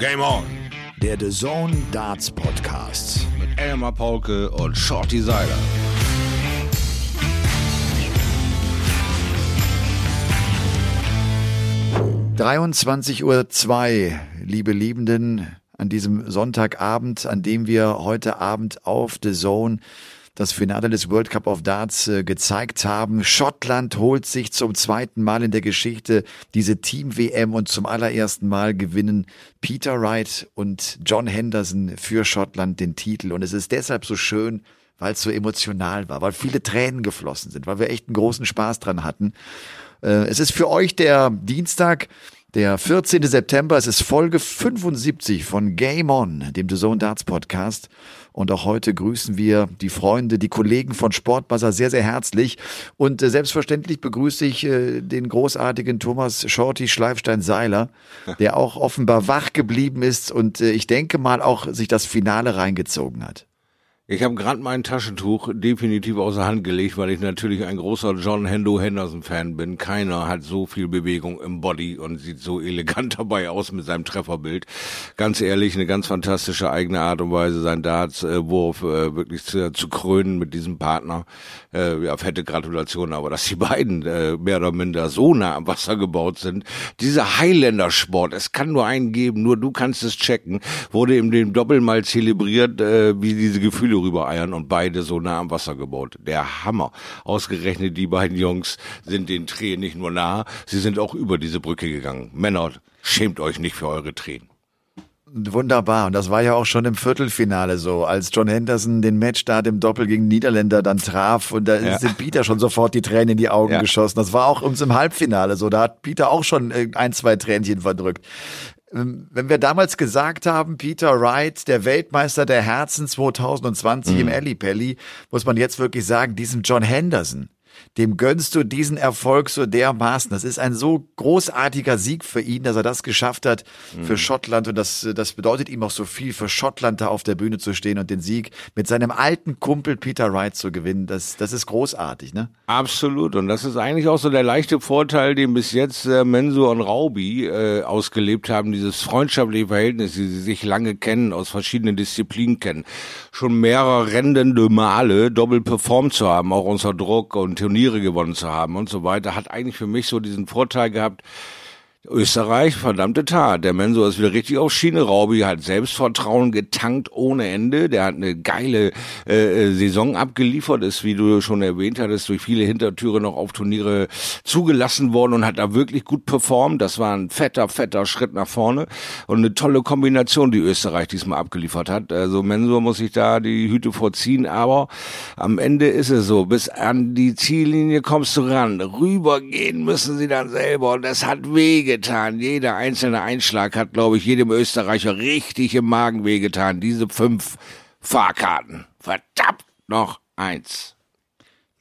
Game On. Der The Zone Darts Podcast. Mit Elmar Paulke und Shorty Seiler. »23.02 Uhr, liebe Liebenden, an diesem Sonntagabend, an dem wir heute Abend auf The Zone das Finale des World Cup of Darts äh, gezeigt haben. Schottland holt sich zum zweiten Mal in der Geschichte diese Team-WM und zum allerersten Mal gewinnen Peter Wright und John Henderson für Schottland den Titel. Und es ist deshalb so schön, weil es so emotional war, weil viele Tränen geflossen sind, weil wir echt einen großen Spaß dran hatten. Äh, es ist für euch der Dienstag, der 14. September. Es ist Folge 75 von Game On, dem The Zone Darts Podcast. Und auch heute grüßen wir die Freunde, die Kollegen von Sportbuzzer sehr, sehr herzlich. Und äh, selbstverständlich begrüße ich äh, den großartigen Thomas Shorty Schleifstein-Seiler, der auch offenbar wach geblieben ist und äh, ich denke mal auch sich das Finale reingezogen hat. Ich habe gerade mein Taschentuch definitiv außer Hand gelegt, weil ich natürlich ein großer John Hendo Henderson Fan bin. Keiner hat so viel Bewegung im Body und sieht so elegant dabei aus mit seinem Trefferbild. Ganz ehrlich, eine ganz fantastische eigene Art und Weise, sein Darts-Wurf äh, wirklich zu, zu, krönen mit diesem Partner. Äh, ja, fette Gratulation, aber dass die beiden äh, mehr oder minder so nah am Wasser gebaut sind. Dieser Highlander-Sport, es kann nur einen geben, nur du kannst es checken, wurde in dem Doppel mal zelebriert, äh, wie diese Gefühle rübereiern und beide so nah am Wasser gebaut. Der Hammer. Ausgerechnet die beiden Jungs sind den Tränen nicht nur nah, sie sind auch über diese Brücke gegangen. Männer, schämt euch nicht für eure Tränen. Wunderbar. Und das war ja auch schon im Viertelfinale so, als John Henderson den Matchstart im Doppel gegen Niederländer dann traf und da ja. sind Peter schon sofort die Tränen in die Augen ja. geschossen. Das war auch uns im Halbfinale so. Da hat Peter auch schon äh, ein, zwei Tränchen verdrückt. Ähm, wenn wir damals gesagt haben, Peter Wright, der Weltmeister der Herzen 2020 mhm. im Ellipelli, muss man jetzt wirklich sagen, diesen John Henderson, dem gönnst du diesen Erfolg so dermaßen. Das ist ein so großartiger Sieg für ihn, dass er das geschafft hat mhm. für Schottland. Und das, das bedeutet ihm auch so viel, für Schottland da auf der Bühne zu stehen und den Sieg mit seinem alten Kumpel Peter Wright zu gewinnen. Das, das ist großartig, ne? Absolut. Und das ist eigentlich auch so der leichte Vorteil, den bis jetzt äh, Mensur und Raubi äh, ausgelebt haben. Dieses freundschaftliche Verhältnis, die sie sich lange kennen, aus verschiedenen Disziplinen kennen. Schon mehrere rennende Male doppelt performt zu haben, auch unter Druck und Turniere gewonnen zu haben und so weiter, hat eigentlich für mich so diesen Vorteil gehabt, Österreich, verdammte Tat. Der Mensur ist wieder richtig auf Schiene. Raubi hat Selbstvertrauen getankt ohne Ende. Der hat eine geile äh, äh, Saison abgeliefert, ist, wie du schon erwähnt hattest, durch viele Hintertüre noch auf Turniere zugelassen worden und hat da wirklich gut performt. Das war ein fetter, fetter Schritt nach vorne und eine tolle Kombination, die Österreich diesmal abgeliefert hat. Also Mensur muss sich da die Hüte vorziehen, aber am Ende ist es so, bis an die Ziellinie kommst du ran. Rübergehen müssen sie dann selber und das hat Wege wehgetan. Jeder einzelne Einschlag hat, glaube ich, jedem Österreicher richtig im Magen wehgetan. Diese fünf Fahrkarten. Verdammt noch eins.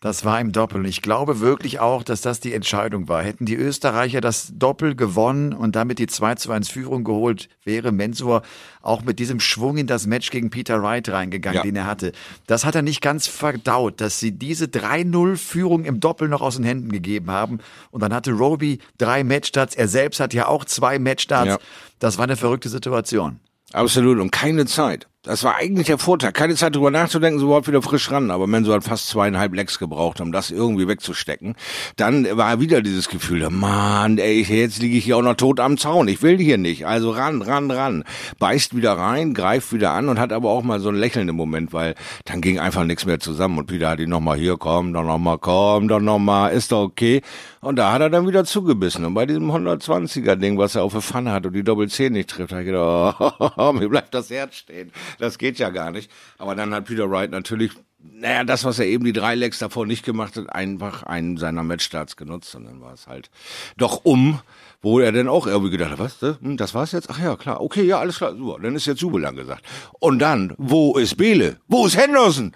Das war im Doppel. Und ich glaube wirklich auch, dass das die Entscheidung war. Hätten die Österreicher das Doppel gewonnen und damit die 2 zu 1 Führung geholt, wäre Mensur auch mit diesem Schwung in das Match gegen Peter Wright reingegangen, ja. den er hatte. Das hat er nicht ganz verdaut, dass sie diese 3-0 Führung im Doppel noch aus den Händen gegeben haben. Und dann hatte Roby drei Matchstarts. Er selbst hat ja auch zwei Matchstarts. Ja. Das war eine verrückte Situation. Absolut. Und keine Zeit. Das war eigentlich der Vorteil. Keine Zeit drüber nachzudenken, so überhaupt wieder frisch ran. Aber Menso hat fast zweieinhalb Lecks gebraucht, um das irgendwie wegzustecken. Dann war wieder dieses Gefühl, Mann, ey, jetzt liege ich hier auch noch tot am Zaun. Ich will hier nicht. Also ran, ran, ran. Beißt wieder rein, greift wieder an und hat aber auch mal so einen lächelnden Moment, weil dann ging einfach nichts mehr zusammen. Und Peter hat ihn nochmal hier, komm, doch nochmal, komm, doch nochmal, ist doch okay. Und da hat er dann wieder zugebissen. Und bei diesem 120er Ding, was er auf der Pfanne hat und die Doppel 10 nicht trifft, hat ich gedacht, oh, mir bleibt das Herz stehen das geht ja gar nicht. Aber dann hat Peter Wright natürlich, naja, das, was er eben die drei Legs davor nicht gemacht hat, einfach einen seiner Matchstarts genutzt. Und dann war es halt doch um, wo er dann auch irgendwie gedacht hat, was, hm, das war's jetzt? Ach ja, klar, okay, ja, alles klar, super. Dann ist jetzt Jubel angesagt. Und dann, wo ist Bele? Wo ist Henderson?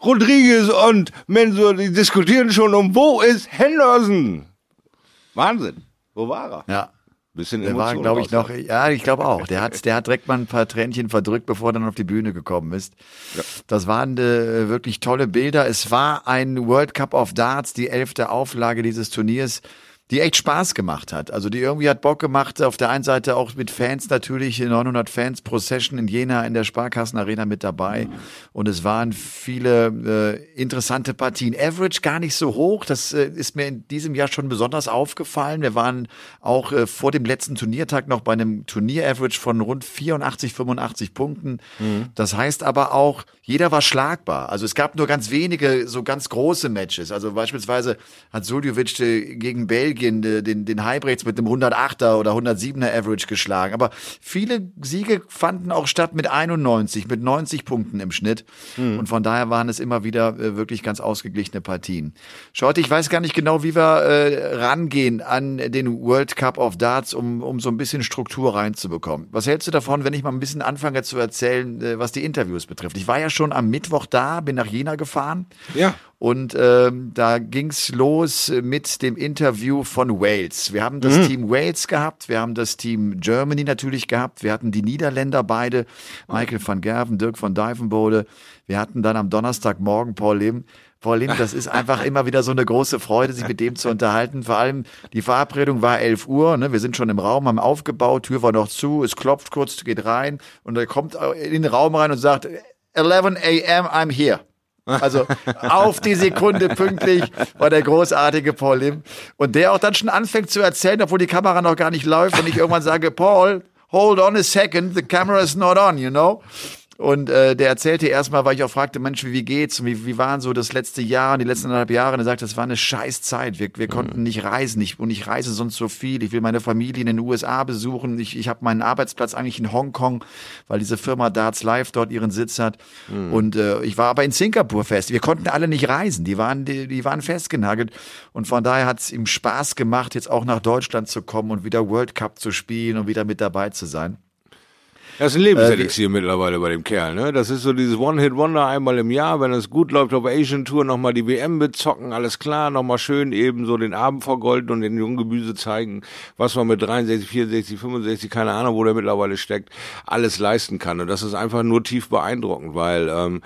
Rodriguez und Mensur, die diskutieren schon um, wo ist Henderson? Wahnsinn. Wo war er? Ja. Bisschen der war, glaube ich, noch, ja, ich glaube auch. Der hat, der hat direkt mal ein paar Tränchen verdrückt, bevor er dann auf die Bühne gekommen ist. Ja. Das waren äh, wirklich tolle Bilder. Es war ein World Cup of Darts, die elfte Auflage dieses Turniers. Die echt Spaß gemacht hat. Also die irgendwie hat Bock gemacht, auf der einen Seite auch mit Fans natürlich, 900 Fans pro Session in Jena in der Sparkassenarena mit dabei und es waren viele äh, interessante Partien. Average gar nicht so hoch, das äh, ist mir in diesem Jahr schon besonders aufgefallen. Wir waren auch äh, vor dem letzten Turniertag noch bei einem Turnier-Average von rund 84, 85 Punkten. Mhm. Das heißt aber auch, jeder war schlagbar. Also es gab nur ganz wenige so ganz große Matches. Also beispielsweise hat Suljovic äh, gegen Belgien Belgien den, den Heibrechts mit einem 108er oder 107er Average geschlagen. Aber viele Siege fanden auch statt mit 91, mit 90 Punkten im Schnitt. Mhm. Und von daher waren es immer wieder äh, wirklich ganz ausgeglichene Partien. Schaut, ich weiß gar nicht genau, wie wir äh, rangehen an den World Cup of Darts, um, um so ein bisschen Struktur reinzubekommen. Was hältst du davon, wenn ich mal ein bisschen anfange zu erzählen, äh, was die Interviews betrifft? Ich war ja schon am Mittwoch da, bin nach Jena gefahren. Ja. Und ähm, da ging's los mit dem Interview von Wales. Wir haben das mhm. Team Wales gehabt, wir haben das Team Germany natürlich gehabt, wir hatten die Niederländer beide, Michael van Gerven, Dirk van Dijvenbode. Wir hatten dann am Donnerstagmorgen Paul Lim. Paul Lim, das ist einfach immer wieder so eine große Freude, sich mit dem zu unterhalten. Vor allem die Verabredung war 11 Uhr, ne? wir sind schon im Raum, haben aufgebaut, Tür war noch zu, es klopft kurz, geht rein und er kommt in den Raum rein und sagt, 11 a.m., I'm here. Also auf die Sekunde pünktlich war der großartige Paul Lim. Und der auch dann schon anfängt zu erzählen, obwohl die Kamera noch gar nicht läuft. Und ich irgendwann sage, Paul, hold on a second, the camera is not on, you know? Und äh, der erzählte erstmal, weil ich auch fragte, Mensch, wie, wie geht's? Und wie, wie waren so das letzte Jahr und die letzten anderthalb Jahre? Und er sagte, das war eine scheiß Zeit. Wir, wir mhm. konnten nicht reisen. Ich, und ich reise sonst so viel. Ich will meine Familie in den USA besuchen. Ich, ich habe meinen Arbeitsplatz eigentlich in Hongkong, weil diese Firma Darts Live dort ihren Sitz hat. Mhm. Und äh, ich war aber in Singapur fest. Wir konnten alle nicht reisen. Die waren, die, die waren festgenagelt. Und von daher hat es ihm Spaß gemacht, jetzt auch nach Deutschland zu kommen und wieder World Cup zu spielen und wieder mit dabei zu sein. Das ist ein Lebenselixier äh, mittlerweile bei dem Kerl, ne? Das ist so dieses One-Hit-Wonder einmal im Jahr, wenn es gut läuft auf Asian Tour, nochmal die WM bezocken, alles klar, nochmal schön eben so den Abend vergolden und den jungen Gemüse zeigen, was man mit 63, 64, 65, keine Ahnung, wo der mittlerweile steckt, alles leisten kann. Und das ist einfach nur tief beeindruckend, weil ähm,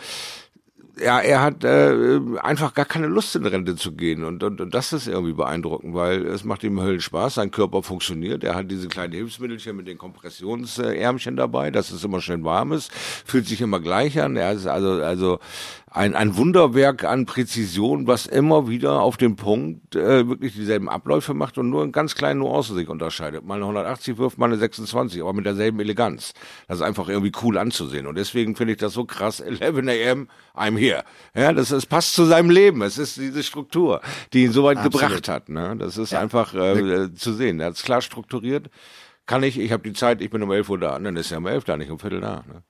ja, er hat äh, einfach gar keine Lust in Rente zu gehen. Und, und, und das ist irgendwie beeindruckend, weil es macht ihm Höllen Spaß, sein Körper funktioniert, er hat diese kleinen Hilfsmittelchen mit den Kompressionsärmchen dabei, dass es immer schön warm ist, fühlt sich immer gleich an, er ist also, also ein, ein Wunderwerk an Präzision, was immer wieder auf dem Punkt äh, wirklich dieselben Abläufe macht und nur in ganz kleinen Nuancen sich unterscheidet. Mal eine 180 wirft, mal eine 26, aber mit derselben Eleganz. Das ist einfach irgendwie cool anzusehen. Und deswegen finde ich das so krass. 11 a.m., I'm here. Ja, das, das passt zu seinem Leben. Es ist diese Struktur, die ihn so weit Absolut. gebracht hat. Ne? Das ist ja. einfach äh, zu sehen. Er hat es klar strukturiert. Kann ich, ich habe die Zeit, ich bin um 11 Uhr da. Dann ist er um 11 da, nicht um Viertel da. Ne?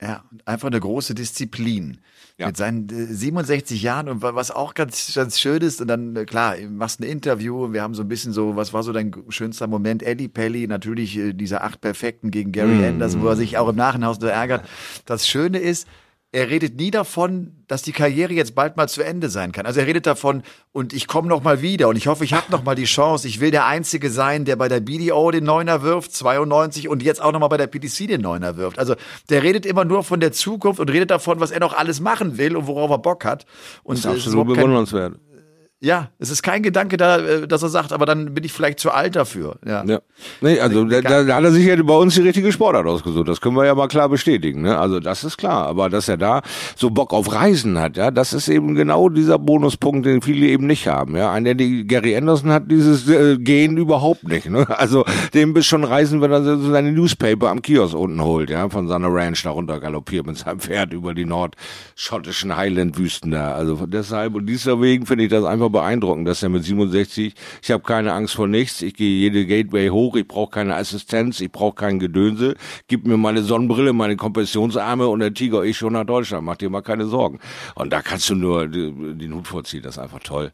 Ja, einfach eine große Disziplin. Ja. Mit seinen 67 äh, Jahren und was auch ganz, ganz schön ist, und dann, äh, klar, machst ein Interview, wir haben so ein bisschen so, was war so dein schönster Moment? Eddie Pelli, natürlich äh, diese acht Perfekten gegen Gary mm. Anderson, wo er sich auch im Nachhinein so ärgert. Das Schöne ist, er redet nie davon, dass die Karriere jetzt bald mal zu Ende sein kann. Also er redet davon, und ich komme noch mal wieder und ich hoffe, ich habe noch mal die Chance. Ich will der Einzige sein, der bei der BDO den Neuner wirft, 92 und jetzt auch noch mal bei der PDC den Neuner wirft. Also der redet immer nur von der Zukunft und redet davon, was er noch alles machen will und worauf er Bock hat. Und das ist absolut bewundernswert. Ja, es ist kein Gedanke da, äh, dass er sagt, aber dann bin ich vielleicht zu alt dafür. Ja. ja. Nee, also da, da hat er sich ja bei uns die richtige Sportart ausgesucht. Das können wir ja mal klar bestätigen. Ne? Also das ist klar. Aber dass er da so Bock auf Reisen hat, ja, das ist eben genau dieser Bonuspunkt, den viele eben nicht haben. Ja, einer, die Gary Anderson hat dieses äh, Gehen überhaupt nicht. Ne? Also dem bist schon reisen, wenn er so seine Newspaper am Kiosk unten holt, ja, von seiner Ranch da runter galoppiert mit seinem Pferd über die nordschottischen Highland-Wüsten da. Also deshalb und deswegen finde ich das einfach nur beeindruckend, dass er mit 67, ich habe keine Angst vor nichts, ich gehe jede Gateway hoch, ich brauche keine Assistenz, ich brauche kein Gedönse, gib mir meine Sonnenbrille, meine Kompressionsarme und der Tiger ich schon nach Deutschland, mach dir mal keine Sorgen. Und da kannst du nur den Hut vorziehen, das ist einfach toll.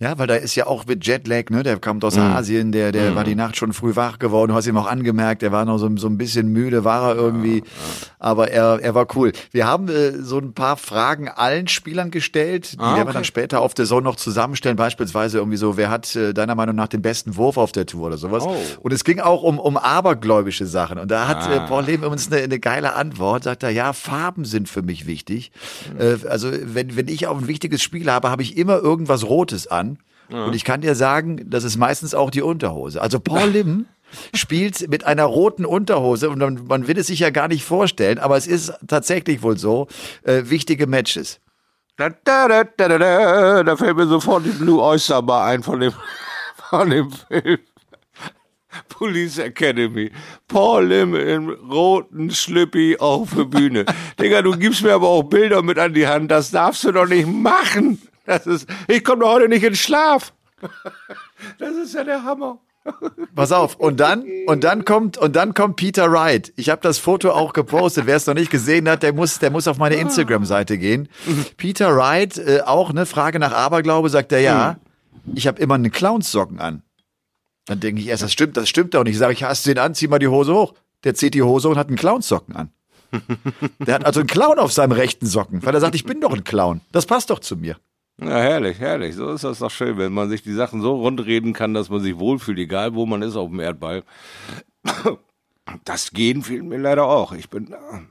Ja, weil da ist ja auch mit Jetlag, ne? Der kommt aus mm. Asien, der, der mm. war die Nacht schon früh wach geworden. Du hast ihm auch angemerkt, er war noch so, so ein bisschen müde, war er irgendwie. Ja, ja. Aber er, er war cool. Wir haben äh, so ein paar Fragen allen Spielern gestellt, die ah, werden wir dann später auf der Zone noch zusammenstellen. Beispielsweise irgendwie so, wer hat äh, deiner Meinung nach den besten Wurf auf der Tour oder sowas? Oh. Und es ging auch um, um abergläubische Sachen. Und da hat äh, ah. äh, Paul Leben uns eine, eine geile Antwort. Sagt er, ja, Farben sind für mich wichtig. Mhm. Äh, also wenn, wenn ich auch ein wichtiges Spiel habe, habe ich immer irgendwas Rotes an. Ja. Und ich kann dir sagen, das ist meistens auch die Unterhose. Also Paul Lim spielt mit einer roten Unterhose und man, man, will es sich ja gar nicht vorstellen, aber es ist tatsächlich wohl so, äh, wichtige Matches. Da, da, da, da, da, da fällt mir sofort die Blue Oyster Bar ein von dem, von dem Film. Police Academy. Paul Lim im roten Schlüppi auf der Bühne. Digga, du gibst mir aber auch Bilder mit an die Hand. Das darfst du doch nicht machen. Das ist, ich komme doch heute nicht in Schlaf. Das ist ja der Hammer. Pass auf, und dann, und dann kommt, und dann kommt Peter Wright. Ich habe das Foto auch gepostet. Wer es noch nicht gesehen hat, der muss, der muss auf meine Instagram-Seite gehen. Peter Wright, äh, auch eine Frage nach Aberglaube, sagt er ja. Ich habe immer eine Clownssocken an. Dann denke ich erst, das stimmt, das stimmt doch nicht. Sage ich, hast du den an, zieh mal die Hose hoch. Der zieht die Hose und hat einen Clownsocken an. Der hat also einen Clown auf seinem rechten Socken, weil er sagt, ich bin doch ein Clown. Das passt doch zu mir. Ja, herrlich, herrlich. So ist das doch schön, wenn man sich die Sachen so rundreden kann, dass man sich wohlfühlt, egal wo man ist auf dem Erdball. Das Gehen fehlt mir leider auch. Ich bin da,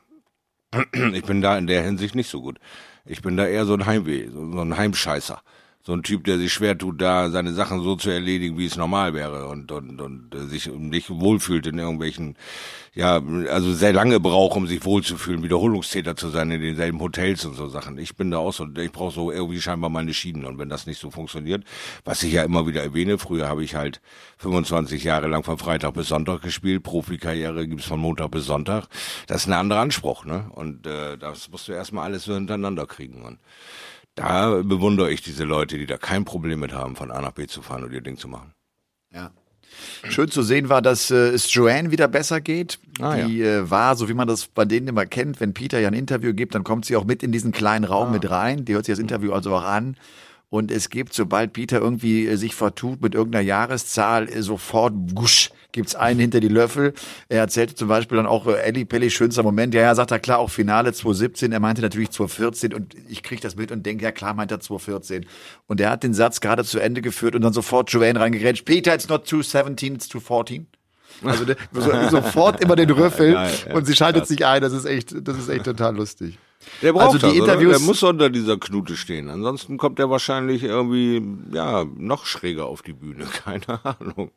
ich bin da in der Hinsicht nicht so gut. Ich bin da eher so ein Heimweh, so ein Heimscheißer so ein Typ, der sich schwer tut, da seine Sachen so zu erledigen, wie es normal wäre und und und äh, sich nicht wohlfühlt in irgendwelchen, ja, also sehr lange braucht, um sich wohlzufühlen, Wiederholungstäter zu sein in denselben Hotels und so Sachen. Ich bin da auch so, ich brauche so irgendwie scheinbar meine Schienen und wenn das nicht so funktioniert, was ich ja immer wieder erwähne, früher habe ich halt 25 Jahre lang von Freitag bis Sonntag gespielt, Profikarriere gibt's von Montag bis Sonntag. Das ist ein anderer Anspruch, ne? Und äh, das musst du erstmal alles so hintereinander kriegen und da bewundere ich diese Leute, die da kein Problem mit haben, von A nach B zu fahren und ihr Ding zu machen. Ja. Schön zu sehen war, dass äh, es Joanne wieder besser geht. Ah, die ja. äh, war, so wie man das bei denen immer kennt, wenn Peter ja ein Interview gibt, dann kommt sie auch mit in diesen kleinen Raum ah. mit rein. Die hört sich das Interview also auch an. Und es gibt, sobald Peter irgendwie äh, sich vertut mit irgendeiner Jahreszahl, äh, sofort gusch, gibt's einen hinter die Löffel. Er erzählte zum Beispiel dann auch äh, Ellie Pelli, schönster Moment. Ja, ja, sagt er klar, auch Finale 2017. Er meinte natürlich 2014 und ich krieg das mit und denke, ja klar meint er 2014. Und er hat den Satz gerade zu Ende geführt und dann sofort Joanne reingerätscht. Peter, it's not 217, it's 214. Also sofort immer den Rüffel ja, ja, und sie schaltet krass. sich ein. Das ist echt, das ist echt total lustig. Der braucht also die das, Interviews. Oder? Der muss unter dieser Knute stehen. Ansonsten kommt er wahrscheinlich irgendwie, ja, noch schräger auf die Bühne. Keine Ahnung.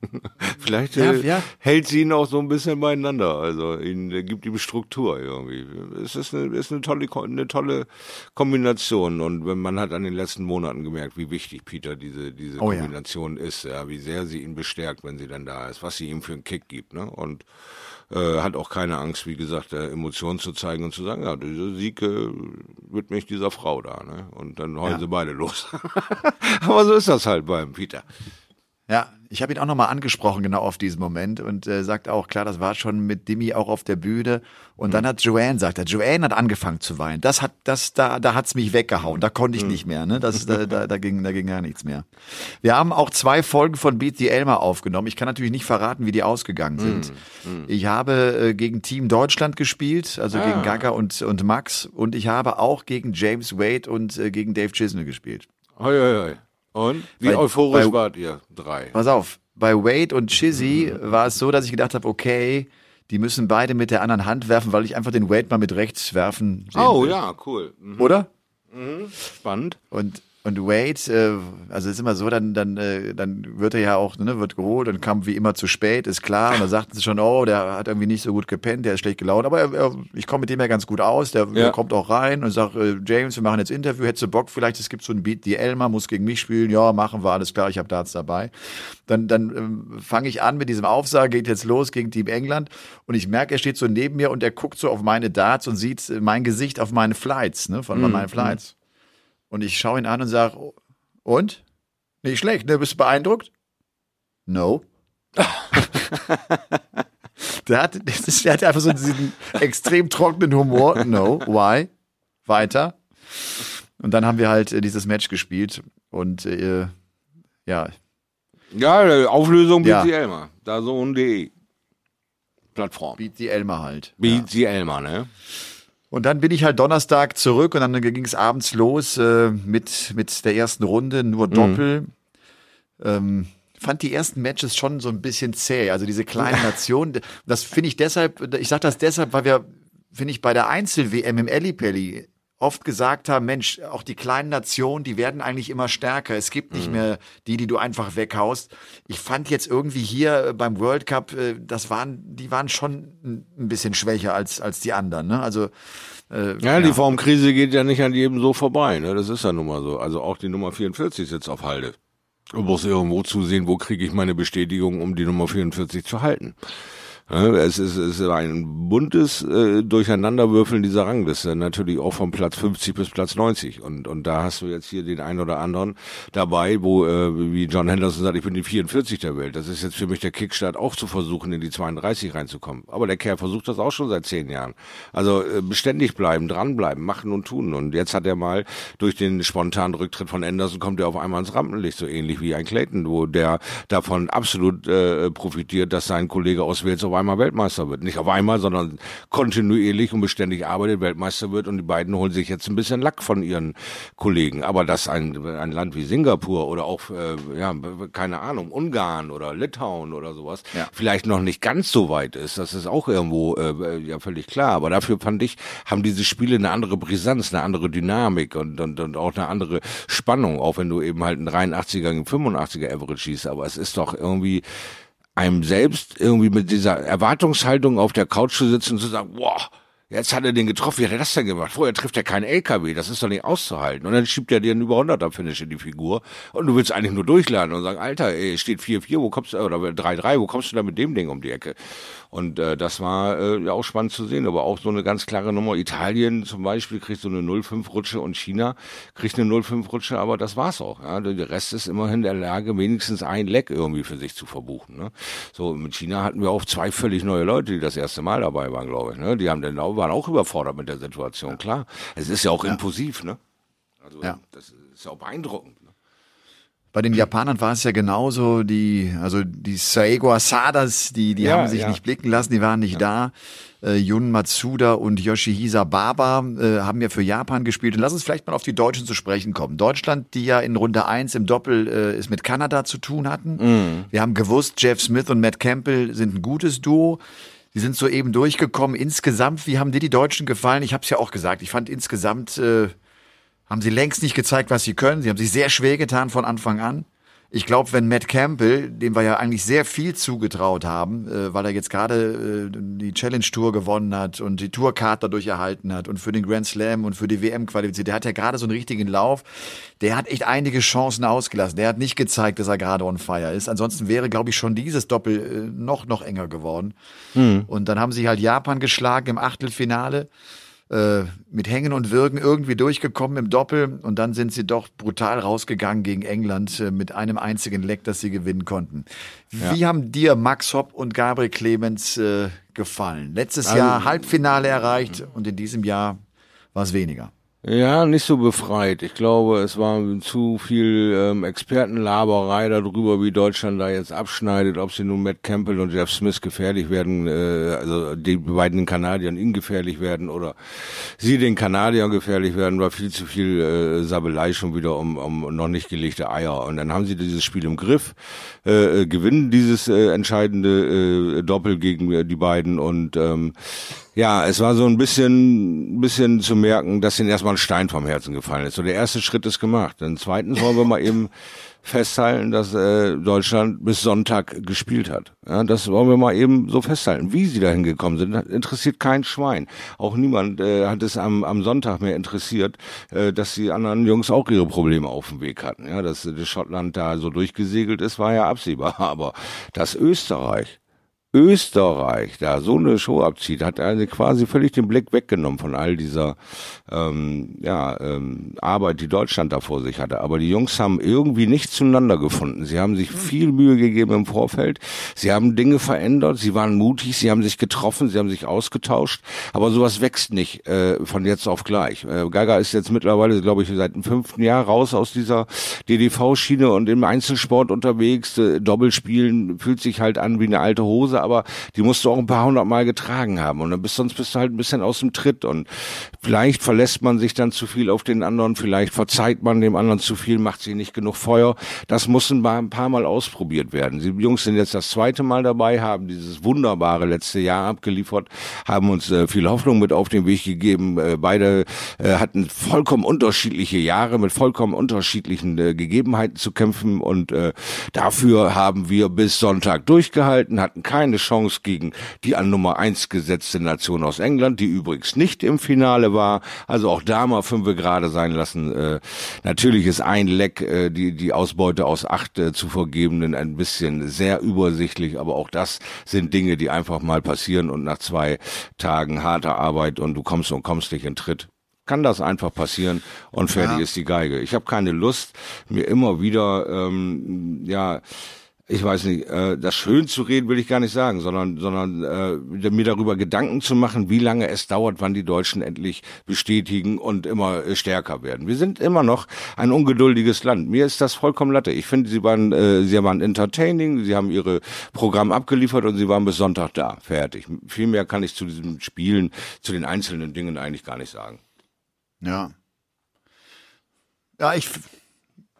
Vielleicht ja, äh, ja. hält sie ihn auch so ein bisschen beieinander. Also, ihn, gibt ihm Struktur irgendwie. Es ist eine, ist eine tolle, eine tolle Kombination. Und man hat an den letzten Monaten gemerkt, wie wichtig Peter diese, diese oh, Kombination ja. ist, ja, wie sehr sie ihn bestärkt, wenn sie dann da ist, was sie ihm für einen Kick gibt, ne? Und, äh, hat auch keine Angst, wie gesagt, äh, Emotionen zu zeigen und zu sagen, ja, dieser Sieg äh, widme ich dieser Frau da, ne? Und dann heulen ja. sie beide los. Aber so ist das halt beim Peter. Ja, ich habe ihn auch nochmal angesprochen, genau auf diesen Moment und äh, sagt auch, klar, das war schon mit Dimi auch auf der Bühne. Und mhm. dann hat Joanne, sagt er, Joanne hat angefangen zu weinen. Das hat, das, da, da hat's mich weggehauen. Da konnte ich mhm. nicht mehr, ne? Das, da, da, da ging, da ging gar nichts mehr. Wir haben auch zwei Folgen von Beat the Elmer aufgenommen. Ich kann natürlich nicht verraten, wie die ausgegangen sind. Mhm. mhm. Ich habe äh, gegen Team Deutschland gespielt, also ah. gegen Gaga und, und Max. Und ich habe auch gegen James Wade und äh, gegen Dave Chisnell gespielt. Hoi, hoi, hoi. Und wie bei, euphorisch bei, wart ihr? Drei. Pass auf, bei Wade und Chizzy mhm. war es so, dass ich gedacht habe, okay, die müssen beide mit der anderen Hand werfen, weil ich einfach den Wade mal mit rechts werfen Oh will. ja, cool. Mhm. Oder? Mhm. Spannend. Und und Wade, äh, also ist immer so, dann, dann, äh, dann wird er ja auch, ne, wird geholt und kam wie immer zu spät, ist klar. Und da sagten sie schon, oh, der hat irgendwie nicht so gut gepennt, der ist schlecht gelaunt. Aber er, er, ich komme mit dem ja ganz gut aus. Der, ja. der kommt auch rein und sagt, äh, James, wir machen jetzt Interview, hättest du Bock, vielleicht, es gibt so ein Beat, die Elmer muss gegen mich spielen. Ja, machen wir, alles klar, ich habe Darts dabei. Dann, dann ähm, fange ich an mit diesem Aufsage, geht jetzt los gegen Team England. Und ich merke, er steht so neben mir und er guckt so auf meine Darts und sieht mein Gesicht auf meine Flights, ne, von mhm. meinen Flights. Und ich schaue ihn an und sage, und? Nicht schlecht, ne? Bist du beeindruckt? No. der, hat, der hat einfach so diesen extrem trockenen Humor. No, why? Weiter. Und dann haben wir halt äh, dieses Match gespielt und äh, ja. Ja, Auflösung Beat ja. Elmer. Da so ein Plattform. Beat the Elmer halt. Beat ja. the Elmer, ne? Und dann bin ich halt Donnerstag zurück und dann ging es abends los äh, mit, mit der ersten Runde, nur mhm. Doppel. Mhm. Ähm, fand die ersten Matches schon so ein bisschen zäh. Also diese kleinen Nationen, das finde ich deshalb, ich sage das deshalb, weil wir, finde ich, bei der Einzel-WM im Ellipelli oft gesagt haben, Mensch, auch die kleinen Nationen, die werden eigentlich immer stärker. Es gibt nicht mhm. mehr die, die du einfach weghaust. Ich fand jetzt irgendwie hier äh, beim World Cup, äh, das waren, die waren schon ein bisschen schwächer als, als die anderen. Ne? Also äh, ja, ja, die Formkrise geht ja nicht an jedem so vorbei. Ne? Das ist ja nun mal so. Also auch die Nummer 44 sitzt auf Halde. Du musst irgendwo zusehen, wo kriege ich meine Bestätigung, um die Nummer 44 zu halten. Es ist, es ist ein buntes äh, Durcheinanderwürfeln dieser Rangliste, natürlich auch von Platz 50 bis Platz 90. Und, und da hast du jetzt hier den einen oder anderen dabei, wo, äh, wie John Henderson sagt, ich bin die 44 der Welt. Das ist jetzt für mich der Kickstart, auch zu versuchen, in die 32 reinzukommen. Aber der Kerl versucht das auch schon seit zehn Jahren. Also äh, beständig bleiben, dranbleiben, machen und tun. Und jetzt hat er mal durch den spontanen Rücktritt von Anderson kommt er auf einmal ins Rampenlicht, so ähnlich wie ein Clayton, wo der davon absolut äh, profitiert, dass sein Kollege aus Wales auf einmal Weltmeister wird. Nicht auf einmal, sondern kontinuierlich und beständig arbeitet, Weltmeister wird und die beiden holen sich jetzt ein bisschen Lack von ihren Kollegen. Aber dass ein, ein Land wie Singapur oder auch, äh, ja, keine Ahnung, Ungarn oder Litauen oder sowas, ja. vielleicht noch nicht ganz so weit ist, das ist auch irgendwo äh, ja völlig klar. Aber dafür fand ich, haben diese Spiele eine andere Brisanz, eine andere Dynamik und, und, und auch eine andere Spannung, auch wenn du eben halt einen 83er, einen 85er Average schießt. Aber es ist doch irgendwie, einem selbst irgendwie mit dieser Erwartungshaltung auf der Couch zu sitzen und zu sagen, boah, Jetzt hat er den getroffen. Wie hat er das denn gemacht? Vorher trifft er keinen LKW. Das ist doch nicht auszuhalten. Und dann schiebt er dir einen über 100er Finish in die Figur. Und du willst eigentlich nur durchladen und sagen, Alter, ey, steht 4-4, wo kommst du, oder 3-3, wo kommst du da mit dem Ding um die Ecke? Und äh, das war äh, ja auch spannend zu sehen. Aber auch so eine ganz klare Nummer. Italien zum Beispiel kriegt so eine 0-5-Rutsche und China kriegt eine 0-5-Rutsche, aber das war's auch. Ja. Der Rest ist immerhin der Lage, wenigstens ein Leck irgendwie für sich zu verbuchen. Ne? So, mit China hatten wir auch zwei völlig neue Leute, die das erste Mal dabei waren, glaube ich. Ne? Die haben dann waren auch überfordert mit der Situation, klar. Es ist ja auch ja. impulsiv, ne? Also ja. das ist ja auch beeindruckend. Bei den Japanern war es ja genauso, die, also die Saego Asadas, die, die ja, haben sich ja. nicht blicken lassen, die waren nicht da. Äh, Jun Matsuda und Yoshihisa Baba äh, haben ja für Japan gespielt. Und lass uns vielleicht mal auf die Deutschen zu sprechen kommen. Deutschland, die ja in Runde 1 im Doppel äh, es mit Kanada zu tun hatten. Mhm. Wir haben gewusst, Jeff Smith und Matt Campbell sind ein gutes Duo. Sie sind soeben durchgekommen. Insgesamt, wie haben dir die Deutschen gefallen? Ich habe es ja auch gesagt. Ich fand insgesamt äh, haben sie längst nicht gezeigt, was sie können. Sie haben sich sehr schwer getan von Anfang an ich glaube, wenn Matt Campbell, dem wir ja eigentlich sehr viel zugetraut haben, äh, weil er jetzt gerade äh, die Challenge Tour gewonnen hat und die Tourcard dadurch erhalten hat und für den Grand Slam und für die WM qualifiziert, der hat ja gerade so einen richtigen Lauf. Der hat echt einige Chancen ausgelassen. Der hat nicht gezeigt, dass er gerade on fire ist. Ansonsten wäre, glaube ich, schon dieses Doppel äh, noch, noch enger geworden. Mhm. Und dann haben sie halt Japan geschlagen im Achtelfinale äh, mit Hängen und Wirken irgendwie durchgekommen im Doppel und dann sind sie doch brutal rausgegangen gegen England äh, mit einem einzigen Leck, das sie gewinnen konnten. Wie ja. haben dir Max Hopp und Gabriel Clemens äh, gefallen? Letztes also, Jahr Halbfinale erreicht und in diesem Jahr war es weniger. Ja, nicht so befreit. Ich glaube, es war zu viel ähm, Expertenlaberei darüber, wie Deutschland da jetzt abschneidet, ob sie nun Matt Campbell und Jeff Smith gefährlich werden, äh, also die beiden Kanadiern ihnen gefährlich werden oder sie den Kanadiern gefährlich werden, war viel zu viel äh, Sabelei schon wieder um, um noch nicht gelegte Eier. Und dann haben sie dieses Spiel im Griff, äh, äh gewinnen dieses äh, entscheidende äh, Doppel gegen äh, die beiden und ähm, ja, es war so ein bisschen, bisschen zu merken, dass ihnen erstmal ein Stein vom Herzen gefallen ist. So der erste Schritt ist gemacht. Dann zweitens wollen wir mal eben festhalten, dass äh, Deutschland bis Sonntag gespielt hat. Ja, das wollen wir mal eben so festhalten. Wie sie dahin gekommen sind, interessiert kein Schwein. Auch niemand äh, hat es am, am Sonntag mehr interessiert, äh, dass die anderen Jungs auch ihre Probleme auf dem Weg hatten. Ja, dass äh, Schottland da so durchgesegelt ist, war ja absehbar. Aber dass Österreich Österreich da so eine Show abzieht, hat er quasi völlig den Blick weggenommen von all dieser ähm, ja, ähm, Arbeit, die Deutschland da vor sich hatte. Aber die Jungs haben irgendwie nicht zueinander gefunden. Sie haben sich viel Mühe gegeben im Vorfeld. Sie haben Dinge verändert. Sie waren mutig. Sie haben sich getroffen. Sie haben sich ausgetauscht. Aber sowas wächst nicht äh, von jetzt auf gleich. Äh, Gaga ist jetzt mittlerweile, glaube ich, seit dem fünften Jahr raus aus dieser DDV-Schiene und im Einzelsport unterwegs. Äh, Doppelspielen fühlt sich halt an wie eine alte Hose Aber die musst du auch ein paar hundert Mal getragen haben und dann bist sonst bist du halt ein bisschen aus dem Tritt und vielleicht verlässt man sich dann zu viel auf den anderen, vielleicht verzeiht man dem anderen zu viel, macht sich nicht genug Feuer. Das muss ein paar Mal ausprobiert werden. Die Jungs sind jetzt das zweite Mal dabei, haben dieses wunderbare letzte Jahr abgeliefert, haben uns äh, viel Hoffnung mit auf den Weg gegeben. Äh, beide äh, hatten vollkommen unterschiedliche Jahre mit vollkommen unterschiedlichen äh, Gegebenheiten zu kämpfen und äh, dafür haben wir bis Sonntag durchgehalten, hatten keine Chance gegen die an Nummer eins gesetzte Nation aus England, die übrigens nicht im Finale war. Also auch da mal fünf gerade sein lassen. Äh, natürlich ist ein Leck, äh, die, die Ausbeute aus acht äh, zu vergebenen, ein bisschen sehr übersichtlich, aber auch das sind Dinge, die einfach mal passieren und nach zwei Tagen harter Arbeit und du kommst und kommst nicht in Tritt kann das einfach passieren und fertig ja. ist die Geige. Ich habe keine Lust, mir immer wieder ähm, ja ich weiß nicht, äh, das schön zu reden will ich gar nicht sagen, sondern, sondern äh, mir darüber Gedanken zu machen, wie lange es dauert, wann die Deutschen endlich bestätigen und immer äh, stärker werden. Wir sind immer noch ein ungeduldiges Land. Mir ist das vollkommen latte. Ich finde, sie waren, äh, sie waren entertaining, sie haben ihre Programm abgeliefert und sie waren bis Sonntag da. Fertig. Viel mehr kann ich zu diesen Spielen, zu den einzelnen Dingen eigentlich gar nicht sagen. Ja. Ja, ich,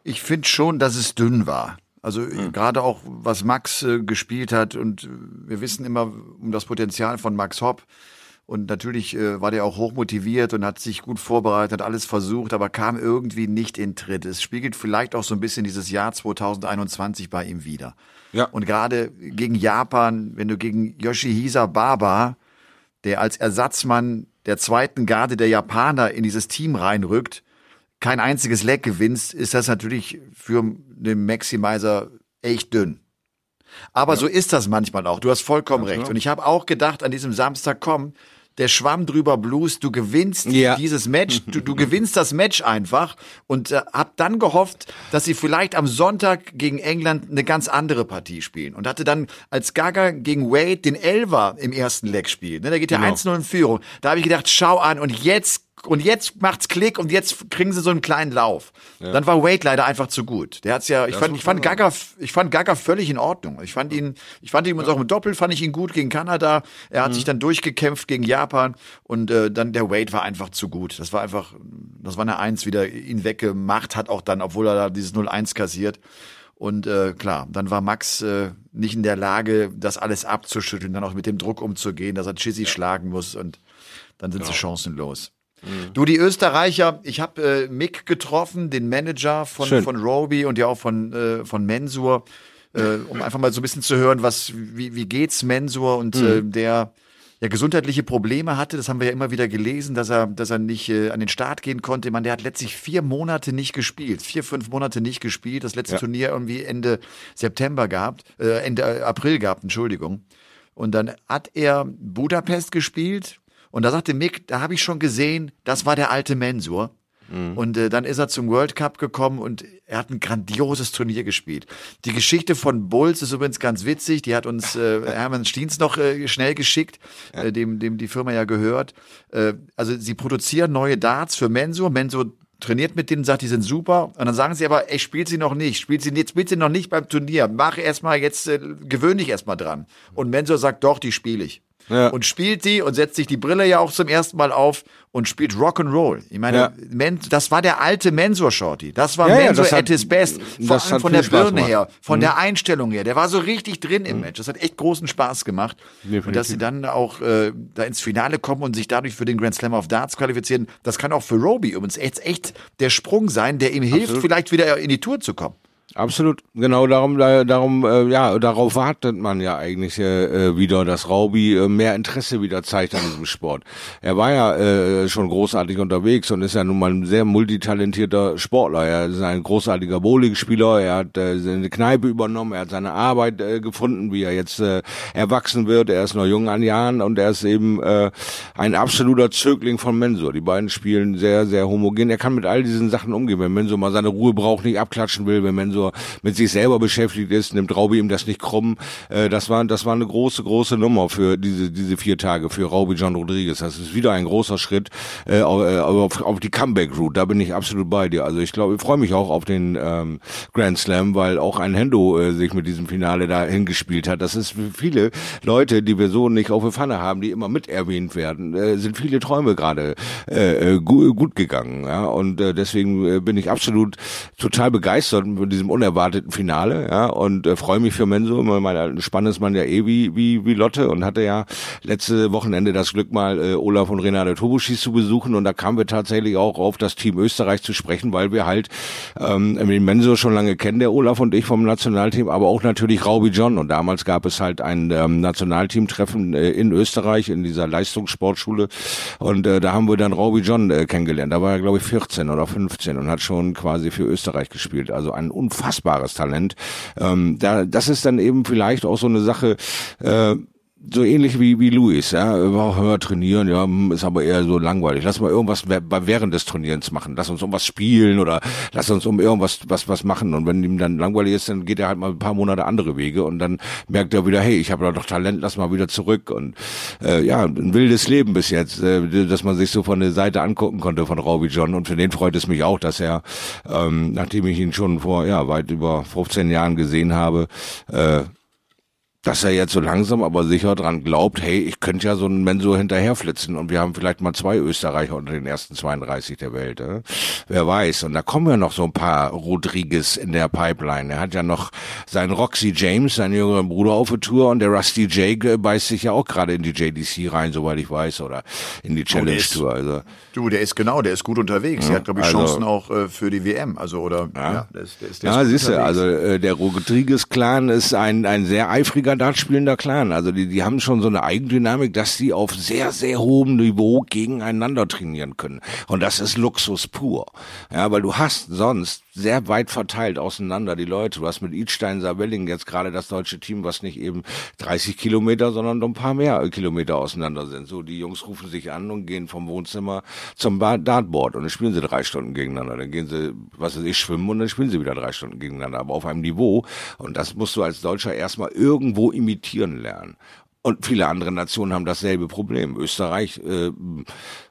ich finde schon, dass es dünn war. Also mhm. gerade auch, was Max äh, gespielt hat und äh, wir wissen immer um das Potenzial von Max Hopp. Und natürlich äh, war der auch hochmotiviert und hat sich gut vorbereitet, hat alles versucht, aber kam irgendwie nicht in Tritt. Es spiegelt vielleicht auch so ein bisschen dieses Jahr 2021 bei ihm wieder. Ja. Und gerade gegen Japan, wenn du gegen Yoshihisa Baba, der als Ersatzmann der zweiten Garde der Japaner in dieses Team reinrückt, kein einziges Leck gewinnst, ist das natürlich für den Maximizer echt dünn. Aber ja. so ist das manchmal auch. Du hast vollkommen ja, recht. Und ich habe auch gedacht an diesem Samstag, komm, der Schwamm drüber Blues, du gewinnst ja. dieses Match, du, du gewinnst das Match einfach und äh, hab dann gehofft, dass sie vielleicht am Sonntag gegen England eine ganz andere Partie spielen und hatte dann als Gaga gegen Wade den Elver im ersten Leg spielt. Ne, da geht ja genau. 1-0 in Führung. Da habe ich gedacht, schau an und jetzt und jetzt macht's Klick und jetzt kriegen sie so einen kleinen Lauf. Ja. Dann war Wade leider einfach zu gut. Der hat's ja, ich das fand, ich fand Gaga, ich fand Gaga völlig in Ordnung. Ich fand ihn, ich fand ihn ja. auch im Doppel fand ich ihn gut gegen Kanada. Er hat mhm. sich dann durchgekämpft gegen Japan und äh, dann der Wade war einfach zu gut. Das war einfach, das war eine Eins wieder ihn weggemacht hat auch dann, obwohl er da dieses 0-1 kassiert. Und äh, klar, dann war Max äh, nicht in der Lage, das alles abzuschütteln, dann auch mit dem Druck umzugehen, dass er Chizzy ja. schlagen muss und dann sind genau. sie chancenlos. Mhm. Du, die Österreicher, ich habe äh, Mick getroffen, den Manager von, von Roby und ja auch von, äh, von Mensur, äh, um einfach mal so ein bisschen zu hören, was, wie, wie geht's Mensur und mhm. äh, der ja gesundheitliche Probleme hatte, das haben wir ja immer wieder gelesen, dass er, dass er nicht äh, an den Start gehen konnte. Man, der hat letztlich vier Monate nicht gespielt, vier, fünf Monate nicht gespielt. Das letzte ja. Turnier irgendwie Ende September gehabt, äh, Ende April gehabt, Entschuldigung. Und dann hat er Budapest gespielt, und da sagte Mick, da habe ich schon gesehen, das war der alte Mensur. Mhm. Und äh, dann ist er zum World Cup gekommen und er hat ein grandioses Turnier gespielt. Die Geschichte von Bulls ist übrigens ganz witzig. Die hat uns äh, Hermann Stiens noch äh, schnell geschickt, ja. äh, dem, dem die Firma ja gehört. Äh, also sie produzieren neue Darts für Mensur. Mensur trainiert mit denen, sagt, die sind super. Und dann sagen sie aber, ey, spielt sie noch nicht, spielt sie, jetzt spielt sie noch nicht beim Turnier. Mach erstmal jetzt, äh, gewöhn dich erstmal dran. Und Mensur sagt, doch, die spiele ich ja. und spielt die und setzt sich die Brille ja auch zum ersten Mal auf und spielt Rock'n'Roll. Ich meine, ja. Men, das war der alte Mensur Shorty. Das war ja, Mensur ja, at his best. Vor allem von der Birne her, von mhm. der Einstellung her. Der war so richtig drin im mhm. Match. Das hat echt großen Spaß gemacht. Definitiv. Und dass sie dann auch äh, da ins Finale kommen und sich dadurch für den Grand Slam of Darts qualifizieren, das kann auch für Roby übrigens echt, echt der Sprung sein, der ihm hilft, Absolut. vielleicht wieder in die Tour zu kommen. Absolut, genau darum, darum, äh, ja, darauf wartet man ja eigentlich äh, wieder, dass Raubi äh, mehr Interesse wieder zeigt an diesem Sport. Er war ja äh, schon großartig unterwegs und ist ja nun mal ein sehr multitalentierter Sportler. Er ist ein großartiger Bowling-Spieler, er hat äh, seine Kneipe übernommen, er hat seine Arbeit äh, gefunden, wie er jetzt äh, erwachsen wird. Er ist noch jung an Jahren und er ist eben äh, ein absoluter Zögling von Mensur. Die beiden spielen sehr, sehr homogen. Er kann mit all diesen Sachen umgehen. Wenn Mensur mal seine Ruhe braucht, nicht abklatschen will, wenn Mensur Mensur mit sich selber beschäftigt ist, nimmt Raubi ihm das nicht krumm. Äh, das war, das war eine große, große Nummer für diese, diese vier Tage für Raubi John Rodriguez. Das ist wieder ein großer Schritt äh, auf, auf die Comeback-Route. Da bin ich absolut bei dir. Also ich glaube, ich freue mich auch auf den ähm, Grand Slam, weil auch ein Hendo äh, sich mit diesem Finale da hingespielt hat. Das ist für viele Leute, die wir so nicht auf der Pfanne haben, die immer mit erwähnt werden, äh, sind viele Träume gerade äh, äh gut, gut gegangen. Ja? Und äh, deswegen äh, bin ich absolut total begeistert mit diesem unerwarteten Finale. Ja? Und äh, freue mich für Menso. Mein spannendes Mann ja eh wie, wie, wie Lotte und hatte ja letzte Wochenende das Glück mal äh, Olaf und Renate Tobuschis zu besuchen und da kamen wir tatsächlich auch auf das Team Österreich zu sprechen, weil wir halt ähm, den Menso schon lange kennen, der Olaf und ich vom Nationalteam, aber auch natürlich Raubi John und damals gab es halt ein ähm, Nationalteamtreffen äh, in Österreich in dieser Leistungssportschule und äh, da haben wir dann Raubi John äh, kennengelernt. Da war er glaube ich 14 oder 15 und hat schon quasi für Österreich gespielt. Also ein unfassbares Talent. Ähm, da, das ist dann eben vielleicht auch so eine Sache, äh, so ähnlich wie wie Luis, ja, wir trainieren, ja, hm, ist aber eher so langweilig. Lass mal irgendwas während des Trainierens machen. Lass uns irgendwas spielen oder lass uns um irgendwas was was machen. Und wenn ihm dann langweilig ist, dann geht er halt mal ein paar Monate andere Wege und dann merkt er wieder, hey, ich habe doch Talent, lass mal wieder zurück. Und äh, ja, ein wildes Leben bis jetzt, äh, dass man sich so von der Seite angucken konnte von Robbie John. Und für den freut es mich auch, dass er, ähm, nachdem ich ihn schon vor ja weit über 15 Jahren gesehen habe, äh, dass er jetzt so langsam aber sicher dran glaubt, hey, ich könnte ja so einen Mensur hinterherflitzen und wir haben vielleicht mal zwei Österreicher unter den ersten 32 der Welt. Äh? Wer weiß. Und da kommen ja noch so ein paar Rodriguez in der Pipeline. Er hat ja noch seinen Roxy James, seinen jüngeren Bruder auf der Tour und der Rusty Jake beißt sich ja auch gerade in die JDC rein, soweit ich weiß, oder in die Challenge Tour. Also, du, der ist genau, der ist gut unterwegs. Ja, er hat, glaube ich, also, Chancen auch äh, für die WM. Also, oder, ja, ja der ist, der ist, der ja siehst du, also äh, der Rodriguez-Clan ist ein, ein sehr eifriger richtiger Dartspielender Clan. Also die, die haben schon so eine Eigendynamik, dass sie auf sehr, sehr hohem Niveau gegeneinander trainieren können. Und das ist Luxus pur. Ja, weil du hast sonst sehr weit verteilt auseinander die Leute. Du hast mit Idstein Sabelling jetzt gerade das deutsche Team, was nicht eben 30 Kilometer, sondern ein paar mehr Kilometer auseinander sind. So, die Jungs rufen sich an und gehen vom Wohnzimmer zum Dartboard und dann spielen sie drei Stunden gegeneinander. Dann gehen sie, was weiß ich, schwimmen und dann spielen sie wieder drei Stunden gegeneinander, aber auf einem Niveau. Und das musst du als Deutscher erstmal irgendwo imitieren lernen. Und viele andere Nationen haben dasselbe Problem. Österreich, äh,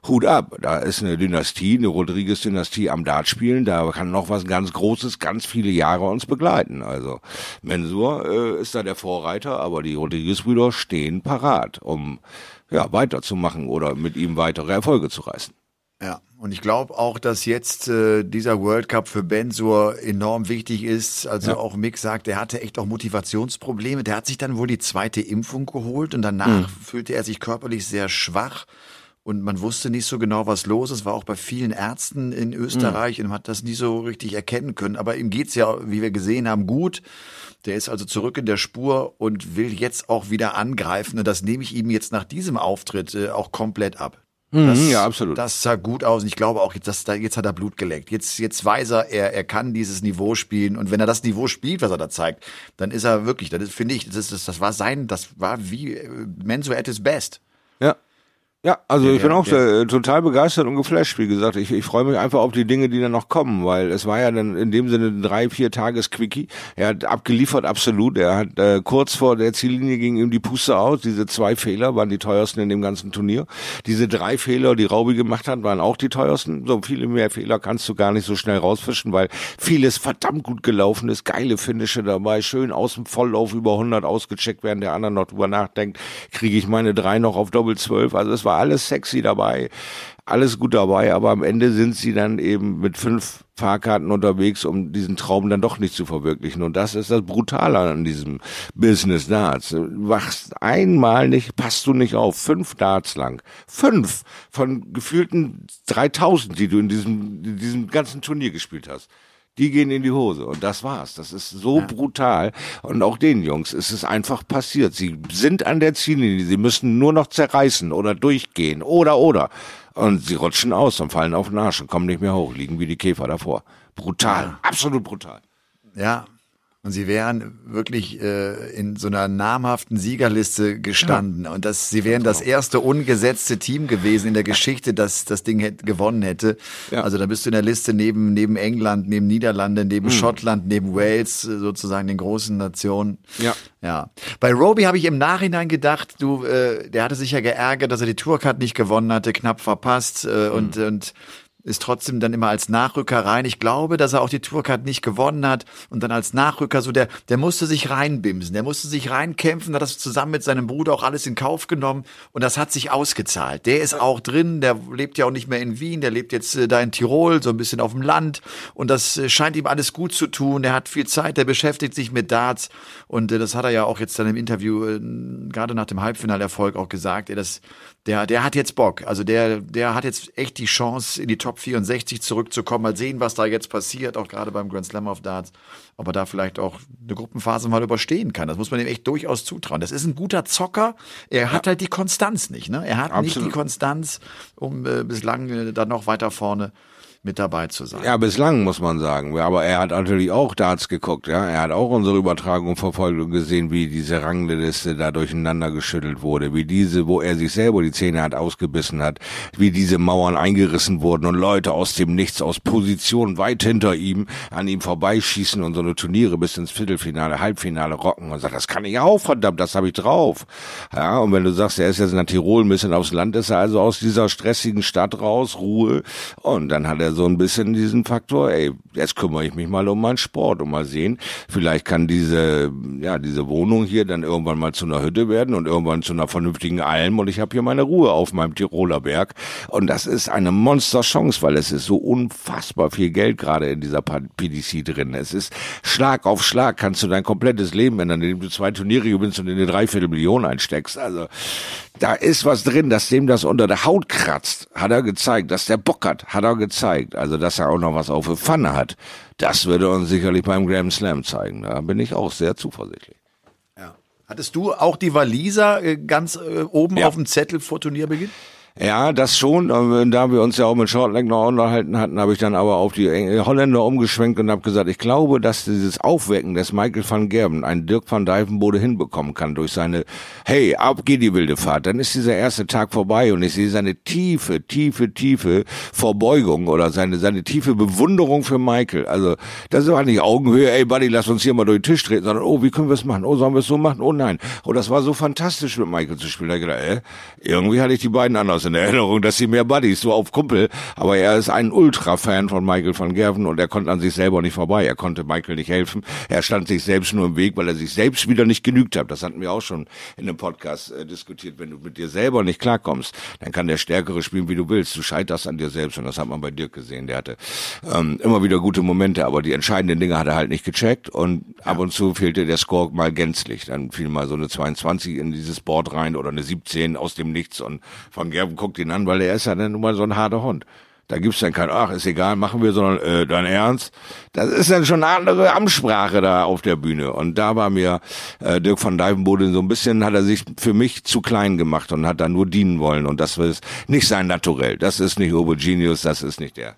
Hut ab. Da ist eine Dynastie, eine Rodriguez-Dynastie am Dartspielen. Da kann noch was ganz Großes, ganz viele Jahre uns begleiten. Also Mensur äh, ist da der Vorreiter, aber die Rodriguez-Brüder stehen parat, um ja weiterzumachen oder mit ihm weitere Erfolge zu reißen. Ja, und ich glaube auch, dass jetzt äh, dieser World Cup für Bensur enorm wichtig ist. Also ja. auch Mick sagt, er hatte echt auch Motivationsprobleme. Der hat sich dann wohl die zweite Impfung geholt und danach mhm. fühlte er sich körperlich sehr schwach. Und man wusste nicht so genau, was los ist. War auch bei vielen Ärzten in Österreich mhm. und man hat das nie so richtig erkennen können. Aber ihm geht's ja, wie wir gesehen haben, gut. Der ist also zurück in der Spur und will jetzt auch wieder angreifen. Und das nehme ich ihm jetzt nach diesem Auftritt äh, auch komplett ab. Mhm, das, ja, absolut. Das sah gut aus und ich glaube auch, dass da, jetzt hat er Blut geleckt. Jetzt, jetzt weiß er, er, er kann dieses Niveau spielen und wenn er das Niveau spielt, was er da zeigt, dann ist er wirklich, das finde ich, das, ist, das war sein, das war wie äh, Menzo at his best. Ja, ja, also ja, ich bin auch sehr, total begeistert und geflasht, wie gesagt. Ich, ich freue mich einfach auf die Dinge, die dann noch kommen, weil es war ja dann in dem Sinne ein drei, vier Tages Quickie. Er hat abgeliefert, absolut. Er hat äh, kurz vor der Ziellinie ging ihm die Puste aus. Diese zwei Fehler waren die teuersten in dem ganzen Turnier. Diese drei Fehler, die Raubi gemacht hat, waren auch die teuersten. So viele mehr Fehler kannst du gar nicht so schnell rausfischen, weil vieles verdammt gut gelaufen ist. Geile Finische dabei, schön aus dem Volllauf über 100 ausgecheckt, während der andere noch drüber nachdenkt, kriege ich meine drei noch auf Doppel 12. Also es war alles sexy dabei, alles gut dabei, aber am Ende sind sie dann eben mit fünf Fahrkarten unterwegs, um diesen Traum dann doch nicht zu verwirklichen. Und das ist das Brutale an diesem Business Darts. Wachst einmal nicht, passt du nicht auf. Fünf Darts lang. Fünf von gefühlten 3000, die du in diesem, in diesem ganzen Turnier gespielt hast die gehen in die Hose. Und das war's. Das ist so ja. brutal. Und auch den Jungs ist es einfach passiert. Sie sind an der Ziellinie. Sie müssen nur noch zerreißen oder durchgehen oder, oder. Und sie rutschen aus und fallen auf den Arsch und kommen nicht mehr hoch, liegen wie die Käfer davor. Brutal. Ja. Absolut brutal. Ja. Und sie wären wirklich äh, in so einer namhaften Siegerliste gestanden. Ja. Und das, sie wären das erste ungesetzte Team gewesen in der Geschichte, das das Ding hätte, gewonnen hätte. Ja. Also da bist du in der Liste neben, neben England, neben Niederlande, neben mhm. Schottland, neben Wales, sozusagen den großen Nationen. Ja. Ja. Bei Roby habe ich im Nachhinein gedacht, du, äh, der hatte sich ja geärgert, dass er die Tourcard nicht gewonnen hatte, knapp verpasst äh, mhm. und, und ist trotzdem dann immer als Nachrücker rein. Ich glaube, dass er auch die Tourcard nicht gewonnen hat und dann als Nachrücker so der, der musste sich reinbimsen, der musste sich reinkämpfen, hat das zusammen mit seinem Bruder auch alles in Kauf genommen und das hat sich ausgezahlt. Der ist auch drin, der lebt ja auch nicht mehr in Wien, der lebt jetzt äh, da in Tirol, so ein bisschen auf dem Land und das äh, scheint ihm alles gut zu tun. Der hat viel Zeit, der beschäftigt sich mit Darts und äh, das hat er ja auch jetzt dann im Interview gerade nach dem Halbfinalerfolg auch gesagt. Er das der, der hat jetzt Bock. Also der, der hat jetzt echt die Chance, in die Top 64 zurückzukommen. Mal sehen, was da jetzt passiert, auch gerade beim Grand Slam of Darts. Ob er da vielleicht auch eine Gruppenphase mal überstehen kann. Das muss man ihm echt durchaus zutrauen. Das ist ein guter Zocker. Er ja. hat halt die Konstanz nicht. Ne? Er hat Absolut. nicht die Konstanz, um äh, bislang äh, dann noch weiter vorne mit dabei zu sein. Ja, bislang muss man sagen. Aber er hat natürlich auch Darts geguckt, ja. Er hat auch unsere Übertragung verfolgt und gesehen, wie diese Rangliste da durcheinander geschüttelt wurde, wie diese, wo er sich selber die Zähne hat ausgebissen hat, wie diese Mauern eingerissen wurden und Leute aus dem Nichts, aus Position weit hinter ihm, an ihm vorbeischießen und so eine Turniere bis ins Viertelfinale, Halbfinale rocken und sagt, das kann ich auch, verdammt, das habe ich drauf. Ja, und wenn du sagst, er ist jetzt nach Tirol ein bisschen aufs Land, ist er also aus dieser stressigen Stadt raus, Ruhe, und dann hat er so ein bisschen diesen Faktor, ey, jetzt kümmere ich mich mal um meinen Sport und mal sehen, vielleicht kann diese, ja, diese Wohnung hier dann irgendwann mal zu einer Hütte werden und irgendwann zu einer vernünftigen Alm und ich habe hier meine Ruhe auf meinem Tiroler Berg. Und das ist eine Monsterchance, weil es ist so unfassbar viel Geld gerade in dieser PDC drin. Es ist Schlag auf Schlag, kannst du dein komplettes Leben ändern, indem du zwei Turniere gewinnst und in eine Dreiviertelmillion einsteckst. Also da ist was drin, dass dem das unter der Haut kratzt, hat er gezeigt. Dass der Bock hat, hat er gezeigt. Also, dass er auch noch was auf der Pfanne hat, das würde uns sicherlich beim Grand Slam zeigen. Da bin ich auch sehr zuversichtlich. Ja. Hattest du auch die Waliser äh, ganz äh, oben ja. auf dem Zettel vor Turnierbeginn? Ja, das schon. Da wir uns ja auch mit Shortleg noch unterhalten hatten, habe ich dann aber auf die Holländer umgeschwenkt und habe gesagt, ich glaube, dass dieses Aufwecken des Michael van Gerben ein Dirk van Dijvenbode hinbekommen kann durch seine, hey, ab geht die wilde Fahrt. Dann ist dieser erste Tag vorbei und ich sehe seine tiefe, tiefe, tiefe Verbeugung oder seine, seine tiefe Bewunderung für Michael. Also, das war nicht Augenhöhe, ey Buddy, lass uns hier mal durch den Tisch treten, sondern, oh, wie können wir es machen? Oh, sollen wir es so machen? Oh nein. Oh, das war so fantastisch mit Michael zu spielen. Da ich gedacht, äh, irgendwie hatte ich die beiden anders in Erinnerung, dass sie mehr Buddies, so auf Kumpel. Aber er ist ein Ultra-Fan von Michael van Gerven und er konnte an sich selber nicht vorbei. Er konnte Michael nicht helfen. Er stand sich selbst nur im Weg, weil er sich selbst wieder nicht genügt hat. Das hatten wir auch schon in einem Podcast äh, diskutiert. Wenn du mit dir selber nicht klarkommst, dann kann der Stärkere spielen, wie du willst. Du scheiterst an dir selbst und das hat man bei Dirk gesehen. Der hatte ähm, immer wieder gute Momente, aber die entscheidenden Dinge hat er halt nicht gecheckt und ab und zu fehlte der Score mal gänzlich. Dann fiel mal so eine 22 in dieses Board rein oder eine 17 aus dem Nichts und Van Gerven guckt ihn an, weil er ist ja dann nun mal so ein harter Hund. Da gibt's dann kein, ach, ist egal, machen wir, sondern äh, dein Ernst. Das ist dann schon eine andere Amtssprache da auf der Bühne. Und da war mir äh, Dirk van Dijvenbode so ein bisschen, hat er sich für mich zu klein gemacht und hat da nur dienen wollen. Und das ist nicht sein Naturell. Das ist nicht Obo Genius, das ist nicht der.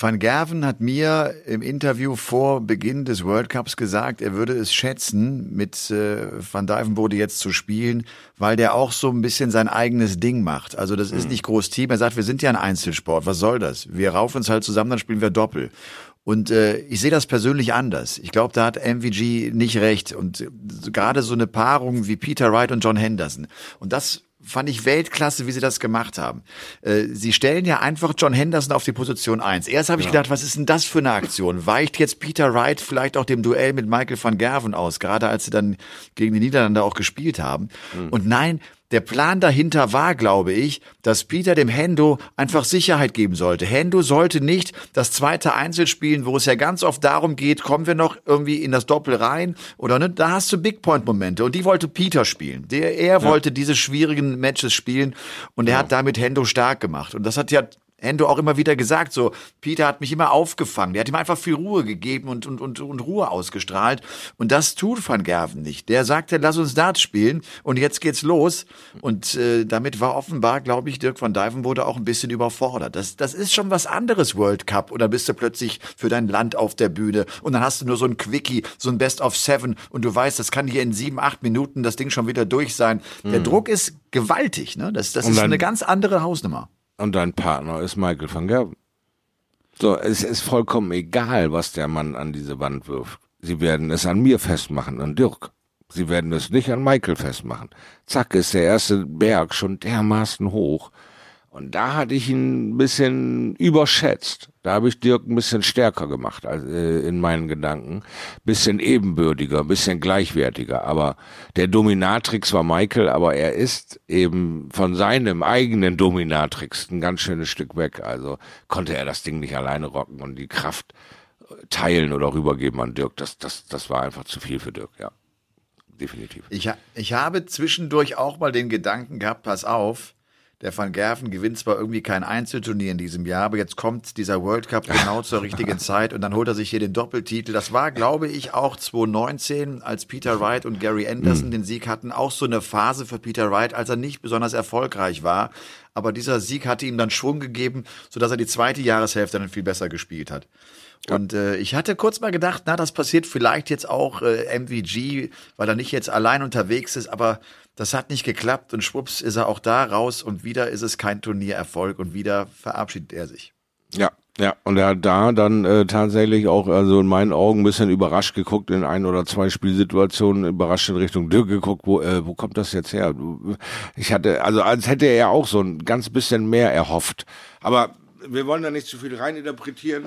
Van Gerven hat mir im Interview vor Beginn des World Cups gesagt, er würde es schätzen, mit äh, Van Dijvenbode jetzt zu spielen, weil der auch so ein bisschen sein eigenes Ding macht. Also das ist mhm. nicht groß Team. Er sagt, wir sind ja ein Einzelsport. Was soll das? Wir raufen uns halt zusammen, dann spielen wir Doppel. Und äh, ich sehe das persönlich anders. Ich glaube, da hat MVG nicht recht. Und äh, gerade so eine Paarung wie Peter Wright und John Henderson. Und das fand ich Weltklasse, wie sie das gemacht haben. Äh, sie stellen ja einfach John Henderson auf die Position 1. Erst habe ich ja. gedacht, was ist denn das für eine Aktion? Weicht jetzt Peter Wright vielleicht auch dem Duell mit Michael van Gerven aus, gerade als sie dann gegen die Niederlande auch gespielt haben. Mhm. Und nein, der Plan dahinter war, glaube ich, dass Peter dem Hendo einfach Sicherheit geben sollte. Hendo sollte nicht das zweite Einzel spielen, wo es ja ganz oft darum geht, kommen wir noch irgendwie in das Doppel rein oder ne? Da hast du Big Point Momente und die wollte Peter spielen. Der er ja. wollte diese schwierigen Matches spielen und er ja. hat damit Hendo stark gemacht und das hat ja Endo auch immer wieder gesagt, so, Peter hat mich immer aufgefangen, der hat ihm einfach viel Ruhe gegeben und, und, und, und Ruhe ausgestrahlt. Und das tut Van Gerven nicht. Der sagte, lass uns Dart spielen und jetzt geht's los. Und äh, damit war offenbar, glaube ich, Dirk van Dijvenbode auch ein bisschen überfordert. Das, das ist schon was anderes, World Cup. Oder bist du plötzlich für dein Land auf der Bühne und dann hast du nur so ein Quickie, so ein Best of Seven und du weißt, das kann hier in sieben, acht Minuten das Ding schon wieder durch sein. Der mhm. Druck ist gewaltig, ne? Das, das ist dann, eine ganz andere Hausnummer. Und dein Partner ist Michael van Gerben. So, es ist vollkommen egal, was der Mann an diese Wand wirft. Sie werden es an mir festmachen, an Dirk. Sie werden es nicht an Michael festmachen. Zack, ist der erste Berg schon dermaßen hoch. Und da hatte ich ihn ein bisschen überschätzt. Da habe ich Dirk ein bisschen stärker gemacht als, äh, in meinen Gedanken. Bisschen ebenbürtiger, bisschen gleichwertiger. Aber der Dominatrix war Michael, aber er ist eben von seinem eigenen Dominatrix ein ganz schönes Stück weg. Also konnte er das Ding nicht alleine rocken und die Kraft teilen oder rübergeben an Dirk. Das, das, das war einfach zu viel für Dirk, ja. Definitiv. Ich, ich habe zwischendurch auch mal den Gedanken gehabt, pass auf, der Van Gerven gewinnt zwar irgendwie kein Einzelturnier in diesem Jahr, aber jetzt kommt dieser World Cup genau zur richtigen Zeit und dann holt er sich hier den Doppeltitel. Das war, glaube ich, auch 2019, als Peter Wright und Gary Anderson mhm. den Sieg hatten, auch so eine Phase für Peter Wright, als er nicht besonders erfolgreich war. Aber dieser Sieg hatte ihm dann Schwung gegeben, sodass er die zweite Jahreshälfte dann viel besser gespielt hat. Und äh, ich hatte kurz mal gedacht, na, das passiert vielleicht jetzt auch äh, MVG, weil er nicht jetzt allein unterwegs ist, aber das hat nicht geklappt und schwupps ist er auch da raus und wieder ist es kein Turniererfolg und wieder verabschiedet er sich. Ja, ja, und er hat da dann äh, tatsächlich auch, also in meinen Augen ein bisschen überrascht geguckt, in ein oder zwei Spielsituationen überrascht in Richtung Dirk geguckt, wo, äh, wo kommt das jetzt her? Ich hatte, also als hätte er auch so ein ganz bisschen mehr erhofft. Aber wir wollen da nicht zu viel reininterpretieren.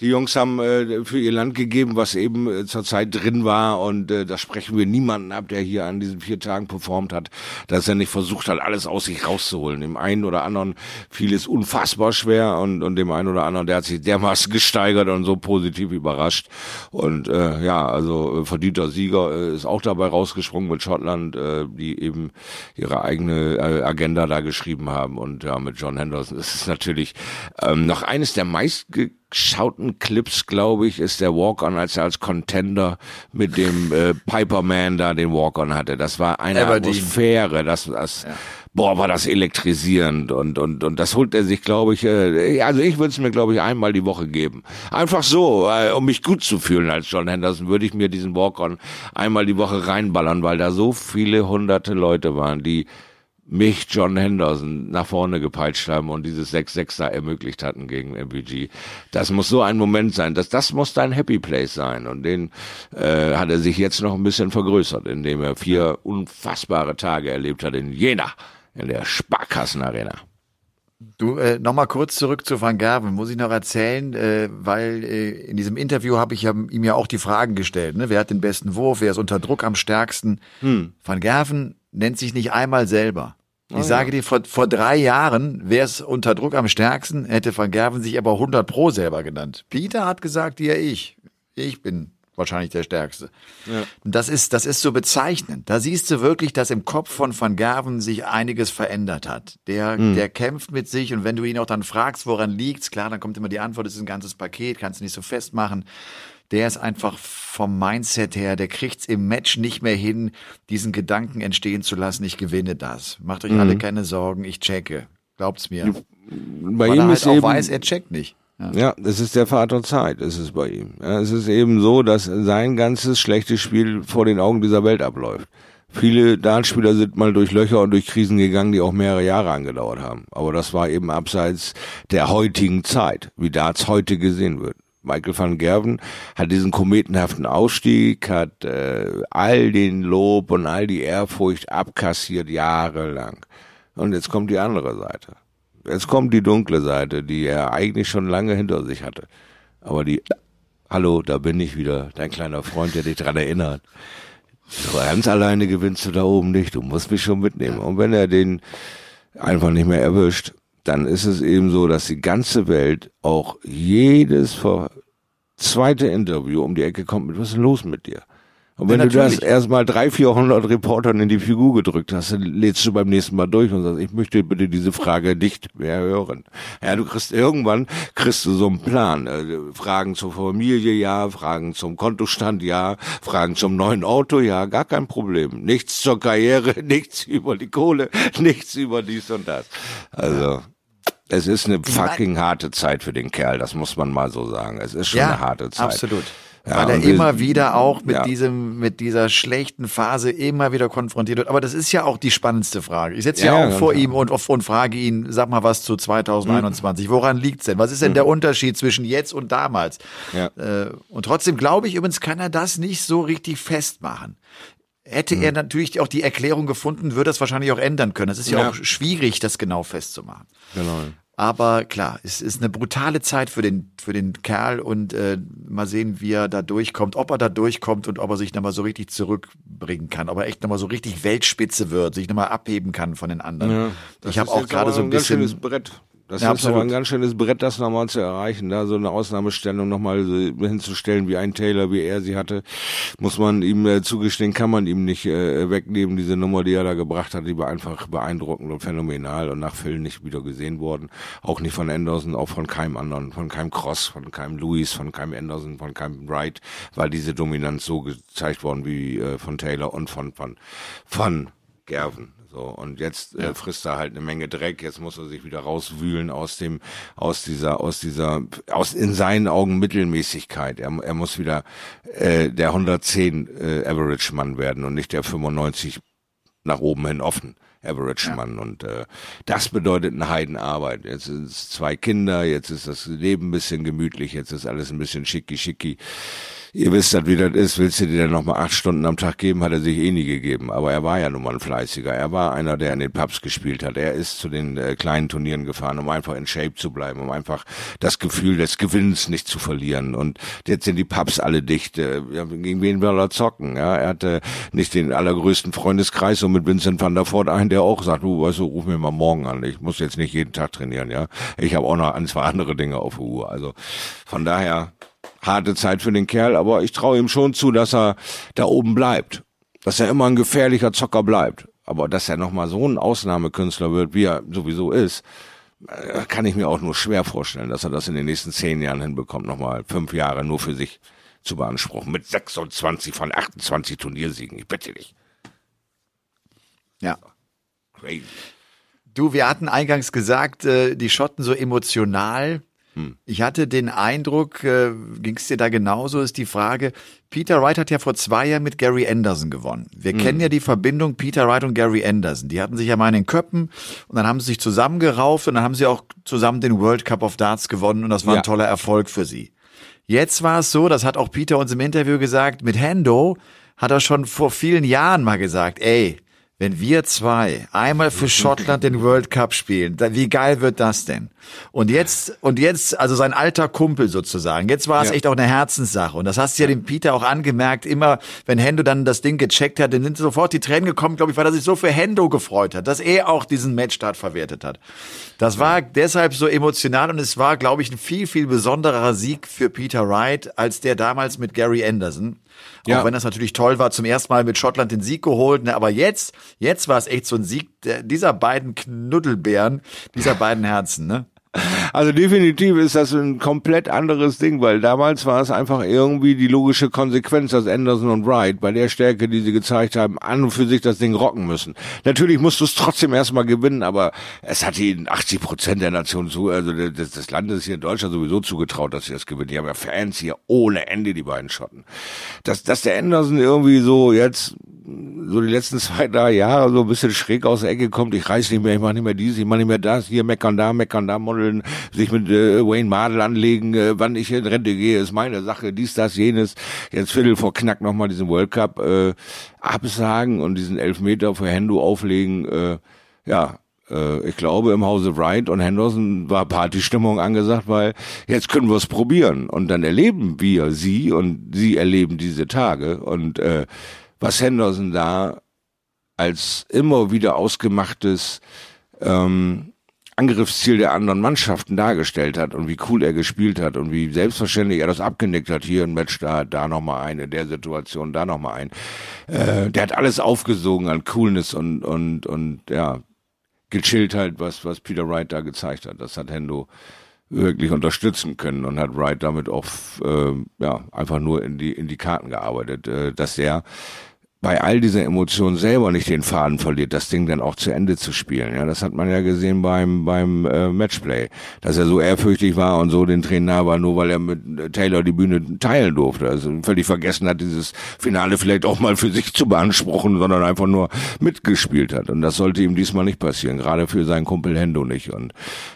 Die Jungs haben äh, für ihr Land gegeben, was eben äh, zurzeit drin war. Und äh, da sprechen wir niemanden ab, der hier an diesen vier Tagen performt hat, dass er nicht versucht hat, alles aus sich rauszuholen. Dem einen oder anderen fiel es unfassbar schwer und, und dem einen oder anderen, der hat sich dermaßen gesteigert und so positiv überrascht. Und äh, ja, also äh, verdienter Sieger äh, ist auch dabei rausgesprungen mit Schottland, äh, die eben ihre eigene äh, Agenda da geschrieben haben. Und ja, mit John Henderson ist es natürlich ähm, noch eines der meist geschauten Clips, glaube ich, ist der Walk-On, als er als Contender mit dem äh, Piperman da den Walk-On hatte. Das war eine Aberdeen. Atmosphäre, das, das ja. boah, war das elektrisierend und und und das holt er sich, glaube ich, äh, also ich würde es mir, glaube ich, einmal die Woche geben. Einfach so, äh, um mich gut zu fühlen als John Henderson, würde ich mir diesen Walk-On einmal die Woche reinballern, weil da so viele hunderte Leute waren, die mich John Henderson nach vorne gepeitscht haben und dieses 6-6 da ermöglicht hatten gegen MVG. Das muss so ein Moment sein. Das, das muss dein Happy Place sein. Und den äh, hat er sich jetzt noch ein bisschen vergrößert, indem er vier unfassbare Tage erlebt hat in Jena, in der Sparkassenarena. Du, äh, nochmal kurz zurück zu Van Gerven, muss ich noch erzählen, äh, weil äh, in diesem Interview habe ich ja, ihm ja auch die Fragen gestellt, ne? wer hat den besten Wurf, wer ist unter Druck am stärksten. Hm. Van Gerven nennt sich nicht einmal selber. Ich oh, sage ja. dir, vor, vor drei Jahren wäre es unter Druck am stärksten, hätte Van Gerven sich aber 100 Pro selber genannt. Peter hat gesagt, ja ich. Ich bin wahrscheinlich der Stärkste. Ja. Das ist, das ist so bezeichnend. Da siehst du wirklich, dass im Kopf von Van Gerven sich einiges verändert hat. Der, mhm. der kämpft mit sich und wenn du ihn auch dann fragst, woran liegt's, klar, dann kommt immer die Antwort, es ist ein ganzes Paket, kannst du nicht so festmachen der ist einfach vom Mindset her, der kriegt's im Match nicht mehr hin, diesen Gedanken entstehen zu lassen, ich gewinne das. Macht euch mhm. alle keine Sorgen, ich checke. Glaubt's mir. Bei Weil ihm er halt ist auch eben, weiß, er checkt nicht. Ja. ja, das ist der Vater Zeit, ist es bei ihm. Ja, es ist eben so, dass sein ganzes schlechtes Spiel vor den Augen dieser Welt abläuft. Viele Dartspieler sind mal durch Löcher und durch Krisen gegangen, die auch mehrere Jahre angedauert haben. Aber das war eben abseits der heutigen Zeit, wie Darts heute gesehen wird. Michael van Gerven hat diesen kometenhaften Ausstieg, hat äh, all den Lob und all die Ehrfurcht abkassiert jahrelang. Und jetzt kommt die andere Seite. Jetzt kommt die dunkle Seite, die er eigentlich schon lange hinter sich hatte. Aber die, hallo, da bin ich wieder, dein kleiner Freund, der dich dran erinnert. So ganz alleine gewinnst du da oben nicht, du musst mich schon mitnehmen. Und wenn er den einfach nicht mehr erwischt, dann ist es eben so, dass die ganze Welt auch jedes zweite Interview um die Ecke kommt mit, was ist los mit dir? Und wenn ja, du das erstmal drei, vierhundert Reportern in die Figur gedrückt hast, dann lädst du beim nächsten Mal durch und sagst, ich möchte bitte diese Frage nicht mehr hören. Ja, du kriegst irgendwann, kriegst du so einen Plan. Äh, Fragen zur Familie, ja, Fragen zum Kontostand, ja, Fragen zum neuen Auto, ja, gar kein Problem. Nichts zur Karriere, nichts über die Kohle, nichts über dies und das. Also. Es ist eine fucking harte Zeit für den Kerl, das muss man mal so sagen. Es ist schon ja, eine harte Zeit. Absolut. Weil er immer wieder auch mit diesem, mit dieser schlechten Phase immer wieder konfrontiert wird. Aber das ist ja auch die spannendste Frage. Ich sitze ja, auch vor ihm und, und frage ihn, sag mal was zu 2021. Mhm. Woran liegt's denn? Was ist denn mhm. der Unterschied zwischen jetzt und damals? Äh, und trotzdem glaube ich übrigens, kann er das nicht so richtig festmachen. Hätte mhm. er natürlich auch die Erklärung gefunden, würde das wahrscheinlich auch ändern können. Es ist ja, ja, auch schwierig, das genau festzumachen. Genau. Aber klar, es ist eine brutale Zeit für den, für den Kerl und äh, mal sehen, wie er da durchkommt, ob er da durchkommt und ob er sich nochmal so richtig zurückbringen kann, ob er echt nochmal so richtig Weltspitze wird, sich nochmal abheben kann von den anderen. Ja, ich habe auch gerade so ein bisschen. Schönes Brett. Das ja, ist absolut. aber ein ganz schönes Brett, das nochmal zu erreichen. Da so eine Ausnahmestellung nochmal hinzustellen, wie ein Taylor, wie er sie hatte, muss man ihm äh, zugestehen, kann man ihm nicht äh, wegnehmen. Diese Nummer, die er da gebracht hat, die war einfach beeindruckend und phänomenal und nach Phil nicht wieder gesehen worden. Auch nicht von Anderson, auch von keinem anderen, von keinem Cross, von keinem Lewis, von keinem Anderson, von keinem Wright, weil diese Dominanz so gezeigt worden wie äh, von Taylor und von, von, von Gerven. So, und jetzt äh, frisst er halt eine Menge Dreck, jetzt muss er sich wieder rauswühlen aus dem, aus dieser, aus dieser, aus in seinen Augen Mittelmäßigkeit. Er, er muss wieder äh, der 110 äh, Average-Mann werden und nicht der 95 nach oben hin offen. Average-Mann. Ja. Und äh, das bedeutet eine Heidenarbeit. Jetzt sind es zwei Kinder, jetzt ist das Leben ein bisschen gemütlich, jetzt ist alles ein bisschen schicki-schicki ihr wisst das, wie das ist, willst du dir dann nochmal acht Stunden am Tag geben, hat er sich eh nie gegeben. Aber er war ja nun mal ein Fleißiger. Er war einer, der in den Pubs gespielt hat. Er ist zu den äh, kleinen Turnieren gefahren, um einfach in Shape zu bleiben, um einfach das Gefühl des Gewinns nicht zu verlieren. Und jetzt sind die Pubs alle dicht. Äh, gegen wen will er zocken? Ja, er hatte nicht den allergrößten Freundeskreis und mit Vincent van der Voort einen, der auch sagt, du, weißt du, ruf mir mal morgen an. Ich muss jetzt nicht jeden Tag trainieren, ja. Ich habe auch noch ein, zwei andere Dinge auf der Uhr. Also von daher harte Zeit für den Kerl, aber ich traue ihm schon zu, dass er da oben bleibt. Dass er immer ein gefährlicher Zocker bleibt. Aber dass er nochmal so ein Ausnahmekünstler wird, wie er sowieso ist, äh, kann ich mir auch nur schwer vorstellen, dass er das in den nächsten zehn Jahren hinbekommt, nochmal fünf Jahre nur für sich zu beanspruchen. Mit 26 von 28 Turniersiegen. Ich bitte dich. Ja. Crazy. Du, wir hatten eingangs gesagt, äh, die Schotten so emotional. Hm. Ich hatte den Eindruck, äh, ging es dir da genauso, ist die Frage, Peter Wright hat ja vor zwei Jahren mit Gary Anderson gewonnen. Wir hm. kennen ja die Verbindung Peter Wright und Gary Anderson. Die hatten sich ja mal in den Köppen und dann haben sie sich zusammengerauft und dann haben sie auch zusammen den World Cup of Darts gewonnen und das war ja. ein toller Erfolg für sie. Jetzt war es so, das hat auch Peter uns im Interview gesagt, mit Hendo hat er schon vor vielen Jahren mal gesagt, ey, wenn wir zwei einmal für Schottland den World Cup spielen, wie geil wird das denn? Und jetzt, und jetzt, also sein alter Kumpel sozusagen, jetzt war es ja. echt auch eine Herzenssache. Und das hast du ja dem Peter auch angemerkt, immer, wenn Hendo dann das Ding gecheckt hat, dann sind sofort die Tränen gekommen, glaube ich, weil er sich so für Hendo gefreut hat, dass er auch diesen Matchstart verwertet hat. Das war deshalb so emotional und es war, glaube ich, ein viel, viel besonderer Sieg für Peter Wright als der damals mit Gary Anderson. Ja. Auch wenn das natürlich toll war, zum ersten Mal mit Schottland den Sieg geholt. Ne? Aber jetzt, jetzt war es echt so ein Sieg dieser beiden Knuddelbären, dieser beiden Herzen. Ne? Also definitiv ist das ein komplett anderes Ding, weil damals war es einfach irgendwie die logische Konsequenz, dass Anderson und Wright bei der Stärke, die sie gezeigt haben, an und für sich das Ding rocken müssen. Natürlich musst du es trotzdem erstmal gewinnen, aber es hat ihnen 80 Prozent der Nation zu, also des, des Landes hier in Deutschland sowieso zugetraut, dass sie das gewinnen. Die haben ja Fans hier ohne Ende, die beiden Schotten. Dass, dass der Anderson irgendwie so jetzt so die letzten zwei, drei Jahre so ein bisschen schräg aus der Ecke kommt, ich reiß nicht mehr, ich mache nicht mehr dies, ich mache nicht mehr das, hier meckern da, meckern da, modeln, sich mit äh, Wayne Mardell anlegen, äh, wann ich in Rente gehe, ist meine Sache, dies, das, jenes, jetzt Viertel vor Knack nochmal diesen World Cup äh, absagen und diesen Elfmeter für Hendo auflegen, äh, ja, äh, ich glaube, im Hause Wright und Henderson war Partystimmung angesagt, weil jetzt können wir es probieren. Und dann erleben wir sie und sie erleben diese Tage. Und äh, was Henderson da als immer wieder ausgemachtes ähm, Angriffsziel der anderen Mannschaften dargestellt hat und wie cool er gespielt hat und wie selbstverständlich er das abgenickt hat. Hier ein Match, da, da nochmal ein, in der Situation, da nochmal ein. Äh, der hat alles aufgesogen an Coolness und, und, und, ja, gechillt halt, was, was Peter Wright da gezeigt hat. Das hat Hendo wirklich unterstützen können und hat Wright damit auch, äh, ja, einfach nur in die, in die Karten gearbeitet, äh, dass er bei all dieser Emotion selber nicht den Faden verliert, das Ding dann auch zu Ende zu spielen. Ja, das hat man ja gesehen beim beim äh, Matchplay, dass er so ehrfürchtig war und so den Trainer war, nur weil er mit Taylor die Bühne teilen durfte. Also völlig vergessen hat, dieses Finale vielleicht auch mal für sich zu beanspruchen, sondern einfach nur mitgespielt hat. Und das sollte ihm diesmal nicht passieren, gerade für seinen Kumpel Hendo nicht. Und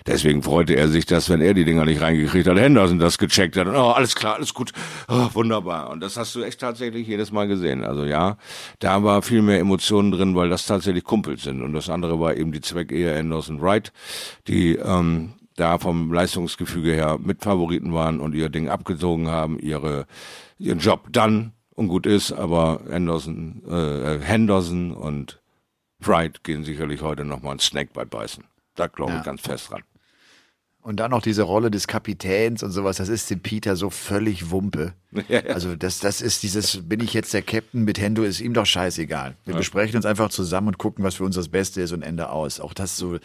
deswegen freute er sich, dass wenn er die Dinger nicht reingekriegt hat, Henderson das gecheckt hat. Und, oh, alles klar, alles gut, oh, wunderbar. Und das hast du echt tatsächlich jedes Mal gesehen. Also ja da war viel mehr Emotionen drin, weil das tatsächlich Kumpels sind. Und das andere war eben die Zweckehe Anderson Wright, die ähm, da vom Leistungsgefüge her Mitfavoriten waren und ihr Ding abgezogen haben, ihre ihren Job dann und gut ist, aber Anderson, äh, Henderson und Wright gehen sicherlich heute nochmal einen Snackbite beißen. Da glaube ich ja. ganz fest dran. Und dann noch diese Rolle des Kapitäns und sowas, das ist dem Peter so völlig Wumpe. Ja, ja. Also das, das ist dieses, bin ich jetzt der Captain mit Hendo, ist ihm doch scheißegal. Wir ja. besprechen uns einfach zusammen und gucken, was für uns das Beste ist und Ende aus. Auch das so,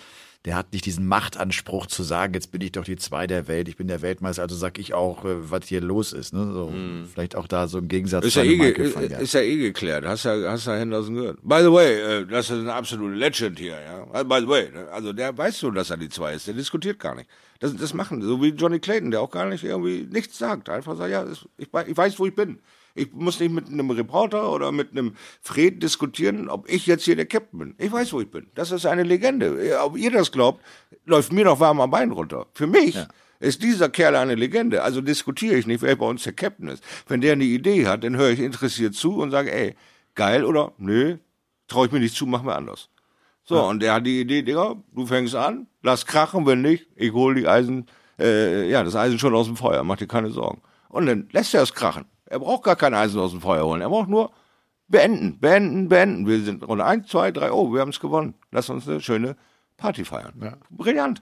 der hat nicht diesen Machtanspruch zu sagen, jetzt bin ich doch die zwei der Welt, ich bin der Weltmeister, also sag ich auch, äh, was hier los ist. Ne? So, hm. Vielleicht auch da so im Gegensatz ist zu ja, eh, ist ja eh geklärt, hast ja, hast ja Henderson gehört. By the way, äh, das ist eine absolute Legend hier, ja. By the way, ne? also der weiß schon, dass er die zwei ist, der diskutiert gar nicht. Das, das machen, so wie Johnny Clayton, der auch gar nicht irgendwie nichts sagt. Einfach sagt, ja, ich weiß, wo ich bin. Ich muss nicht mit einem Reporter oder mit einem Fred diskutieren, ob ich jetzt hier der Captain bin. Ich weiß, wo ich bin. Das ist eine Legende. Ob ihr das glaubt, läuft mir noch warm am Bein runter. Für mich ja. ist dieser Kerl eine Legende. Also diskutiere ich nicht, wer bei uns der Captain ist. Wenn der eine Idee hat, dann höre ich interessiert zu und sage, ey, geil oder nö, traue ich mir nicht zu, machen wir anders. So, ja. und der hat die Idee, Digga, du fängst an, lass krachen, wenn nicht, ich hole die Eisen, äh, ja, das Eisen schon aus dem Feuer, mach dir keine Sorgen. Und dann lässt er es krachen. Er braucht gar kein Eisen aus dem Feuer holen. Er braucht nur beenden, beenden, beenden. Wir sind Runde eins, zwei, drei. Oh, wir haben es gewonnen. Lass uns eine schöne Party feiern. Ja. Brillant.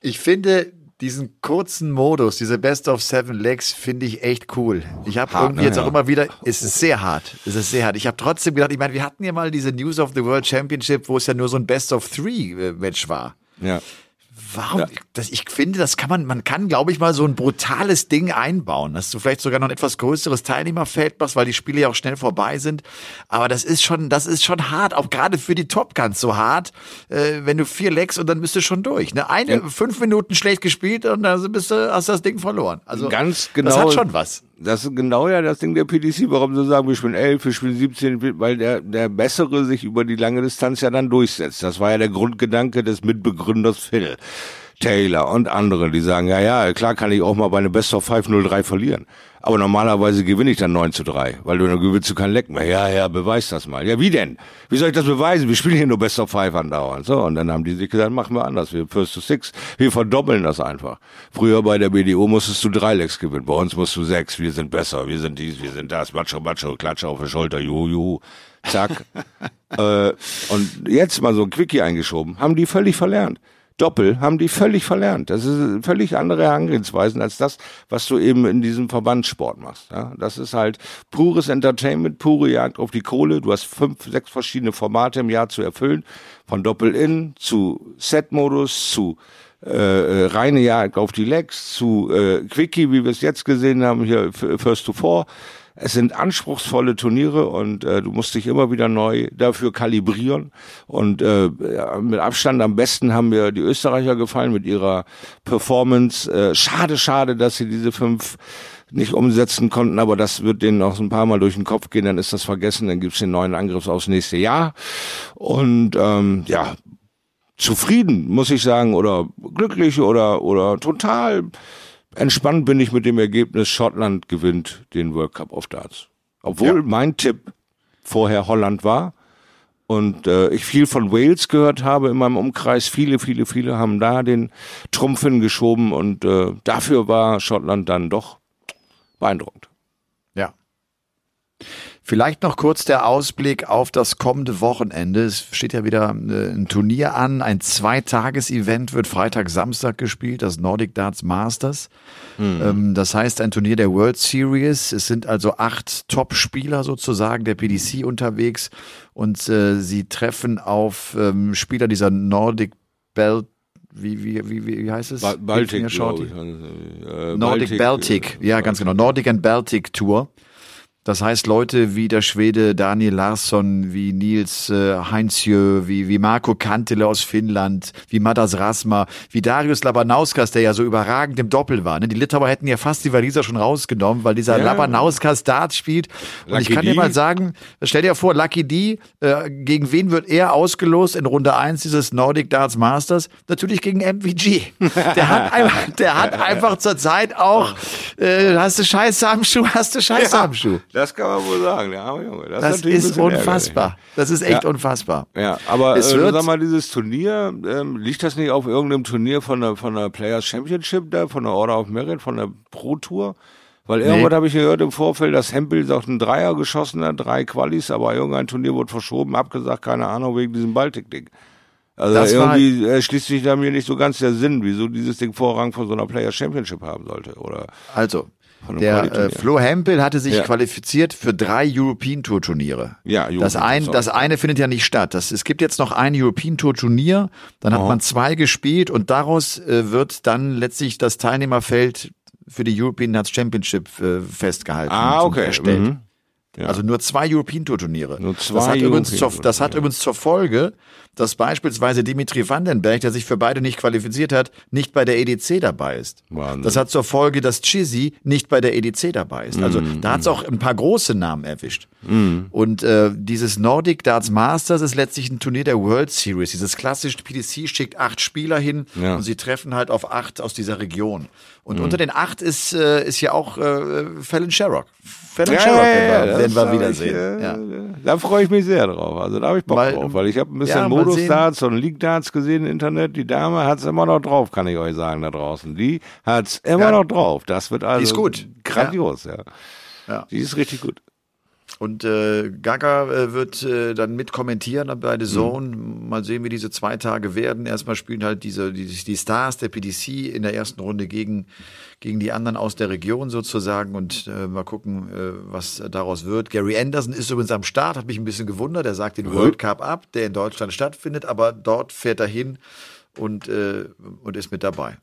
Ich finde diesen kurzen Modus, diese Best of Seven Legs, finde ich echt cool. Ich habe irgendwie ne? jetzt ja. auch immer wieder, es ist sehr hart, es ist sehr hart. Ich habe trotzdem gedacht, ich meine, wir hatten ja mal diese News of the World Championship, wo es ja nur so ein Best of Three äh, Match war. Ja. Warum? Ja. Das, ich finde, das kann man, man kann, glaube ich, mal so ein brutales Ding einbauen, dass du vielleicht sogar noch ein etwas größeres Teilnehmerfeld machst, weil die Spiele ja auch schnell vorbei sind. Aber das ist schon, das ist schon hart, auch gerade für die Top Guns so hart, äh, wenn du vier Lecks und dann bist du schon durch. Ne? Eine, ja. fünf Minuten schlecht gespielt und dann bist du, hast das Ding verloren. Also ganz genau. Das hat schon was. Das ist genau ja das Ding der PDC, warum sie sagen, wir spielen 11, wir spielen 17, weil der, der Bessere sich über die lange Distanz ja dann durchsetzt. Das war ja der Grundgedanke des Mitbegründers Phil. Taylor und andere, die sagen, ja, ja, klar kann ich auch mal bei einem Best of 503 verlieren. Aber normalerweise gewinne ich dann 9 zu 3, weil du dann gewinnst du kein Leck mehr. Ja, ja, beweis das mal. Ja, wie denn? Wie soll ich das beweisen? Wir spielen hier nur Best of 5 andauernd. So, und dann haben die sich gesagt, machen wir anders. Wir First to Six. Wir verdoppeln das einfach. Früher bei der BDO musstest du drei Lecks gewinnen. Bei uns musst du sechs. Wir sind besser. Wir sind dies, wir sind das. Macho, Macho, Klatsche auf der Schulter. Juhu, juhu. Zack. äh, und jetzt mal so ein Quickie eingeschoben. Haben die völlig verlernt. Doppel haben die völlig verlernt. Das ist völlig andere Herangehensweisen als das, was du eben in diesem Verbandssport machst. Ja, das ist halt pures Entertainment, pure Jagd auf die Kohle. Du hast fünf, sechs verschiedene Formate im Jahr zu erfüllen. Von Doppel-In zu Set-Modus zu äh, äh, reine Jagd auf die Legs zu äh, Quickie, wie wir es jetzt gesehen haben, hier First to Four. Es sind anspruchsvolle Turniere und äh, du musst dich immer wieder neu dafür kalibrieren. Und äh, mit Abstand am besten haben mir die Österreicher gefallen mit ihrer Performance. Äh, schade, schade, dass sie diese fünf nicht umsetzen konnten, aber das wird denen noch ein paar Mal durch den Kopf gehen, dann ist das vergessen, dann gibt's den neuen Angriff aufs nächste Jahr. Und ähm, ja, zufrieden, muss ich sagen, oder glücklich oder, oder total Entspannt bin ich mit dem Ergebnis, Schottland gewinnt den World Cup of Darts. Obwohl ja. mein Tipp vorher Holland war und äh, ich viel von Wales gehört habe in meinem Umkreis. Viele, viele, viele haben da den Trumpf hingeschoben und äh, dafür war Schottland dann doch beeindruckend. Ja. Vielleicht noch kurz der Ausblick auf das kommende Wochenende. Es steht ja wieder äh, ein Turnier an. Ein Zweitages-Event wird Freitag, Samstag gespielt, das Nordic Darts Masters. Mhm. Das heißt, ein Turnier der World Series. Es sind also acht Top-Spieler sozusagen der PDC unterwegs und äh, sie treffen auf ähm, Spieler dieser Nordic Belt wie, wie, wie, wie heißt es? Baltic, ich. Äh, Nordic Baltic, Baltic, ja, ganz genau. Nordic and Baltic Tour. Das heißt, Leute wie der Schwede Daniel Larsson, wie Nils äh, Heinzjö, wie, wie Marco Kantele aus Finnland, wie Madas Rasma, wie Darius Labanauskas, der ja so überragend im Doppel war. Ne? Die Litauer hätten ja fast die Waliser schon rausgenommen, weil dieser ja. Labanauskas Dart spielt. Und Lucky ich kann D. dir mal sagen, stell dir vor, Lucky D, äh, gegen wen wird er ausgelost in Runde eins dieses Nordic Darts Masters? Natürlich gegen MVG. Der hat einfach, der hat einfach zur Zeit auch, äh, hast du Scheiße am Schuh, hast du Scheiße ja. am Schuh. Das kann man wohl sagen, der arme Junge. Das, das ist, ist unfassbar. Ärgerlich. Das ist echt ja. unfassbar. Ja, aber es äh, sag mal, dieses Turnier, ähm, liegt das nicht auf irgendeinem Turnier von der, von der Players Championship da, von der Order of Merit, von der Pro Tour? Weil irgendwas nee. habe ich gehört im Vorfeld, dass Hempel sagt, ein Dreier geschossen hat, drei Qualis, aber irgendein Turnier wurde verschoben, abgesagt, keine Ahnung, wegen diesem Baltic-Ding. Also das irgendwie äh, schließt sich da mir nicht so ganz der Sinn, wieso dieses Ding Vorrang von so einer Players Championship haben sollte, oder? Also, der äh, Flo Hempel hatte sich ja. qualifiziert für drei European Tour Turniere. Ja, European das, ein, das eine findet ja nicht statt. Das, es gibt jetzt noch ein European Tour Turnier, dann hat oh. man zwei gespielt und daraus äh, wird dann letztlich das Teilnehmerfeld für die European Darts Championship äh, festgehalten. Ah, okay. Erstellt. Mhm. Ja. Also nur zwei European Tour Turniere. Nur zwei das hat, übrigens zur, das hat übrigens zur Folge, dass beispielsweise Dimitri Vandenberg, der sich für beide nicht qualifiziert hat, nicht bei der EDC dabei ist. Wahnsinn. Das hat zur Folge, dass Chizzy nicht bei der EDC dabei ist. Also mm, da hat es auch ein paar große Namen erwischt. Mm. Und äh, dieses Nordic Darts Masters ist letztlich ein Turnier der World Series. Dieses klassische PDC schickt acht Spieler hin ja. und sie treffen halt auf acht aus dieser Region. Und mm. unter den acht ist, äh, ist ja auch äh, Fallon Sherrock. Fallon ja, Sherrock ja, werden wir, werden wir wiedersehen. Ich, äh, da freue ich mich sehr drauf. Also da habe ich Bock weil, drauf, weil ich habe ein bisschen Modus-Darts und League-Darts gesehen im Internet. Die Dame hat's immer noch drauf, kann ich euch sagen, da draußen. Die hat's immer ja. noch drauf. Das wird also ist gut. grandios, ja. ja. Die ist richtig gut. Und äh, Gaga äh, wird äh, dann mit kommentieren bei The Zone. Mhm. Mal sehen, wie diese zwei Tage werden. Erstmal spielen halt diese die, die Stars der PDC in der ersten Runde gegen gegen die anderen aus der Region sozusagen und äh, mal gucken, äh, was daraus wird. Gary Anderson ist übrigens am Start, hat mich ein bisschen gewundert. Er sagt den mhm. World Cup ab, der in Deutschland stattfindet, aber dort fährt er hin und, äh, und ist mit dabei.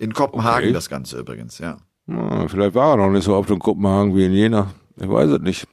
In Kopenhagen okay. das Ganze übrigens, ja. ja. Vielleicht war er noch nicht so oft in Kopenhagen wie in Jena. Ich weiß es nicht,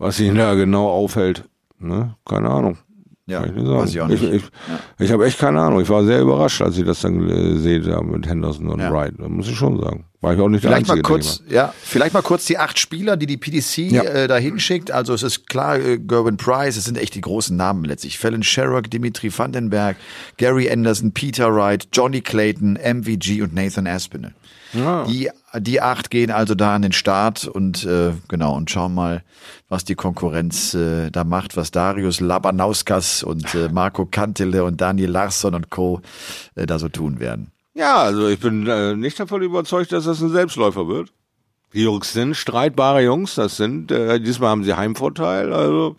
was ihn da genau aufhält. Ne? Keine Ahnung. Ja, ich weiß ich auch nicht. Ich, ich, ja. ich habe echt keine Ahnung. Ich war sehr überrascht, als ich das dann gesehen habe mit Henderson und ja. Wright. Da muss ich schon sagen. War ich auch nicht vielleicht der Einzige. Mal kurz, ja, vielleicht mal kurz die acht Spieler, die die PDC ja. äh, da hinschickt. Also es ist klar, äh, Gerwin Price, es sind echt die großen Namen letztlich. Fallon Sherrock, Dimitri Vandenberg, Gary Anderson, Peter Wright, Johnny Clayton, MVG und Nathan Aspinall. Ja. Die, die acht gehen also da an den Start und äh, genau und schauen mal, was die Konkurrenz äh, da macht, was Darius Labanauskas und äh, Marco Kantele und Daniel Larsson und Co. Äh, da so tun werden. Ja, also ich bin äh, nicht davon überzeugt, dass das ein Selbstläufer wird. Die Jungs sind streitbare Jungs, das sind, äh, diesmal haben sie Heimvorteil, also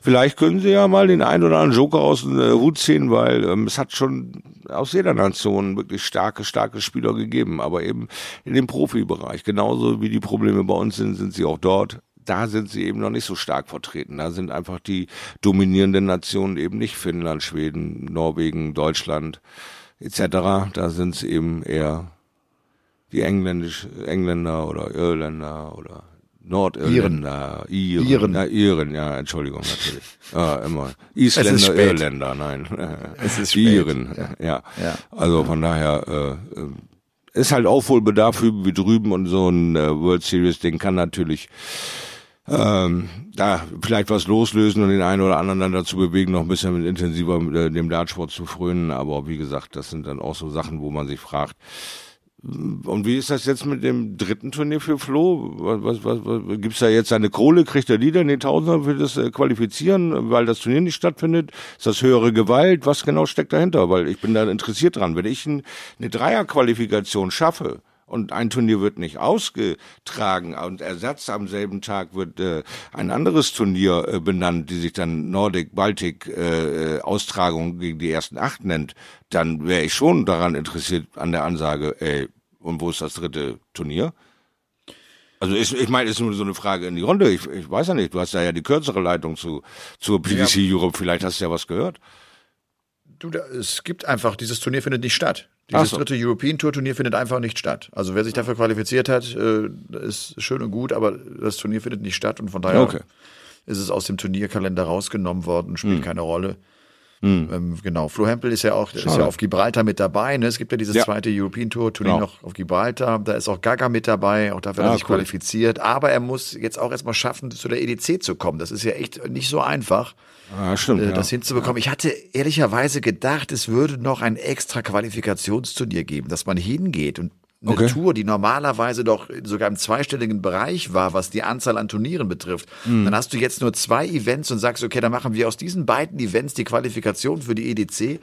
vielleicht können sie ja mal den ein oder anderen Joker aus dem äh, Hut ziehen, weil ähm, es hat schon aus jeder Nation wirklich starke, starke Spieler gegeben, aber eben in dem Profibereich, genauso wie die Probleme bei uns sind, sind sie auch dort. Da sind sie eben noch nicht so stark vertreten. Da sind einfach die dominierenden Nationen eben nicht Finnland, Schweden, Norwegen, Deutschland etc. Da sind es eben eher die Engländisch, Engländer oder Irländer oder Nordirländer, Iren. Iren. Ja, Iren, ja, Entschuldigung, natürlich. Ja, immer. Isländer, Irländer, nein. Es ist spät. Iren, ja. ja. ja. Also von daher, äh, äh, ist halt Aufholbedarf wie drüben und so ein äh, World Series Ding kann natürlich ähm, da vielleicht was loslösen und den einen oder anderen dann dazu bewegen, noch ein bisschen intensiver mit, äh, dem Dartsport zu frönen. Aber wie gesagt, das sind dann auch so Sachen, wo man sich fragt, und wie ist das jetzt mit dem dritten Turnier für Flo? Was, was, was, gibt's da jetzt eine Kohle? Kriegt er die dann die Tausender für das äh, Qualifizieren, weil das Turnier nicht stattfindet? Ist das höhere Gewalt? Was genau steckt dahinter? Weil ich bin da interessiert dran. Wenn ich ein, eine Dreierqualifikation schaffe und ein Turnier wird nicht ausgetragen und Ersatz am selben Tag wird äh, ein anderes Turnier äh, benannt, die sich dann Nordic Baltic äh, äh Austragung gegen die ersten acht nennt, dann wäre ich schon daran interessiert an der Ansage, ey, und wo ist das dritte Turnier? Also ich, ich meine, ist nur so eine Frage in die Runde. Ich, ich weiß ja nicht, du hast ja, ja die kürzere Leitung zu zur PDC ja. Europe, vielleicht hast du ja was gehört. Du, da, es gibt einfach, dieses Turnier findet nicht statt. Dieses so. dritte European Tour Turnier findet einfach nicht statt. Also wer sich dafür qualifiziert hat, äh, ist schön und gut, aber das Turnier findet nicht statt und von daher okay. ist es aus dem Turnierkalender rausgenommen worden, spielt hm. keine Rolle. Mhm. Ähm, genau. Flo Hempel ist ja auch ist ja auf Gibraltar mit dabei. Ne? Es gibt ja dieses ja. zweite European Tour Turnier genau. noch auf Gibraltar. Da ist auch Gaga mit dabei. Auch dafür ja, hat er sich cool. qualifiziert. Aber er muss jetzt auch erstmal schaffen, zu der EDC zu kommen. Das ist ja echt nicht so einfach. Ja, stimmt, äh, das hinzubekommen. Ich hatte ehrlicherweise gedacht, es würde noch ein extra Qualifikationsturnier geben, dass man hingeht und eine okay. Tour, die normalerweise doch sogar im zweistelligen Bereich war, was die Anzahl an Turnieren betrifft, mhm. dann hast du jetzt nur zwei Events und sagst, okay, dann machen wir aus diesen beiden Events die Qualifikation für die EDC.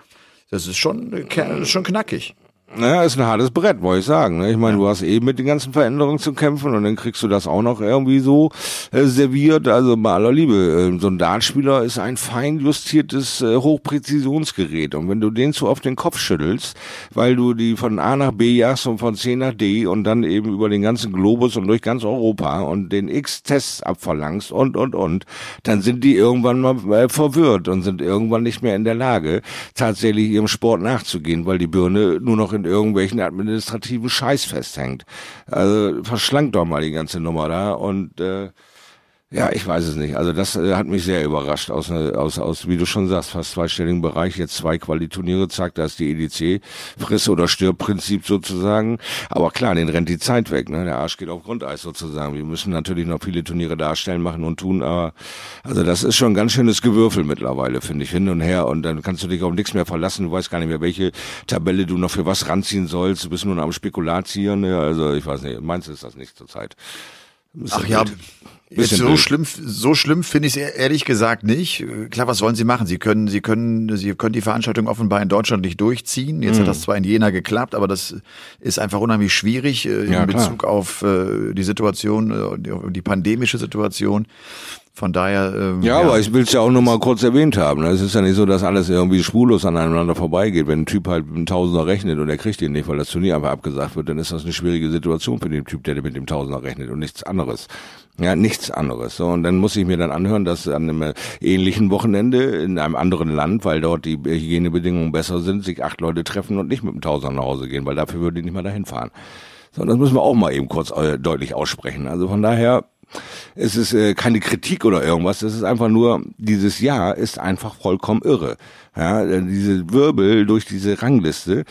Das ist schon, äh, schon knackig. Naja, ist ein hartes Brett, wollte ich sagen. Ne? Ich meine, du hast eben mit den ganzen Veränderungen zu kämpfen und dann kriegst du das auch noch irgendwie so äh, serviert. Also bei aller Liebe, äh, so ein Dartspieler ist ein fein justiertes äh, Hochpräzisionsgerät. Und wenn du den zu oft den Kopf schüttelst, weil du die von A nach B jagst und von C nach D und dann eben über den ganzen Globus und durch ganz Europa und den X-Tests abverlangst und, und, und, dann sind die irgendwann mal verwirrt und sind irgendwann nicht mehr in der Lage, tatsächlich ihrem Sport nachzugehen, weil die Birne nur noch in irgendwelchen administrativen Scheiß festhängt. Also verschlankt doch mal die ganze Nummer da und äh, ja, ich weiß es nicht. Also das äh, hat mich sehr überrascht. Aus, äh, aus, aus, wie du schon sagst, fast zweistelligen Bereich jetzt zwei Qualiturniere zeigt, da ist die EDC Friss- oder Stirb-Prinzip sozusagen. Aber klar, den rennt die Zeit weg. Ne? Der Arsch geht auf Grundeis sozusagen. Wir müssen natürlich noch viele Turniere darstellen, machen und tun. Aber also das ist schon ein ganz schönes Gewürfel mittlerweile, finde ich, hin und her. Und dann kannst du dich auf nichts mehr verlassen. Du weißt gar nicht mehr, welche Tabelle du noch für was ranziehen sollst. Du bist nur noch am Spekulatieren. Ja, also ich weiß nicht. Meinst du ist das nicht zurzeit? Ach ja, Jetzt so schlimm, so schlimm finde ich es ehrlich gesagt nicht. Klar, was sollen sie machen? Sie können, sie können, sie können die Veranstaltung offenbar in Deutschland nicht durchziehen. Jetzt mhm. hat das zwar in Jena geklappt, aber das ist einfach unheimlich schwierig äh, ja, in Bezug klar. auf äh, die Situation, äh, die pandemische Situation. Von daher. Ähm, ja, ja, aber ich will es ja auch nur mal kurz erwähnt haben. Ne? Es ist ja nicht so, dass alles irgendwie spurlos aneinander vorbeigeht. Wenn ein Typ halt mit einem Tausender rechnet und er kriegt ihn nicht, weil das Turnier einfach abgesagt wird, dann ist das eine schwierige Situation für den Typ, der mit dem Tausender rechnet und nichts anderes. Ja, nichts anderes. So, und dann muss ich mir dann anhören, dass an einem ähnlichen Wochenende in einem anderen Land, weil dort die Hygienebedingungen besser sind, sich acht Leute treffen und nicht mit dem Tausender nach Hause gehen, weil dafür würde ich nicht mal dahin fahren. So, das müssen wir auch mal eben kurz äh, deutlich aussprechen. Also von daher, es ist äh, keine Kritik oder irgendwas, es ist einfach nur, dieses Jahr ist einfach vollkommen irre. Ja, äh, diese Wirbel durch diese Rangliste,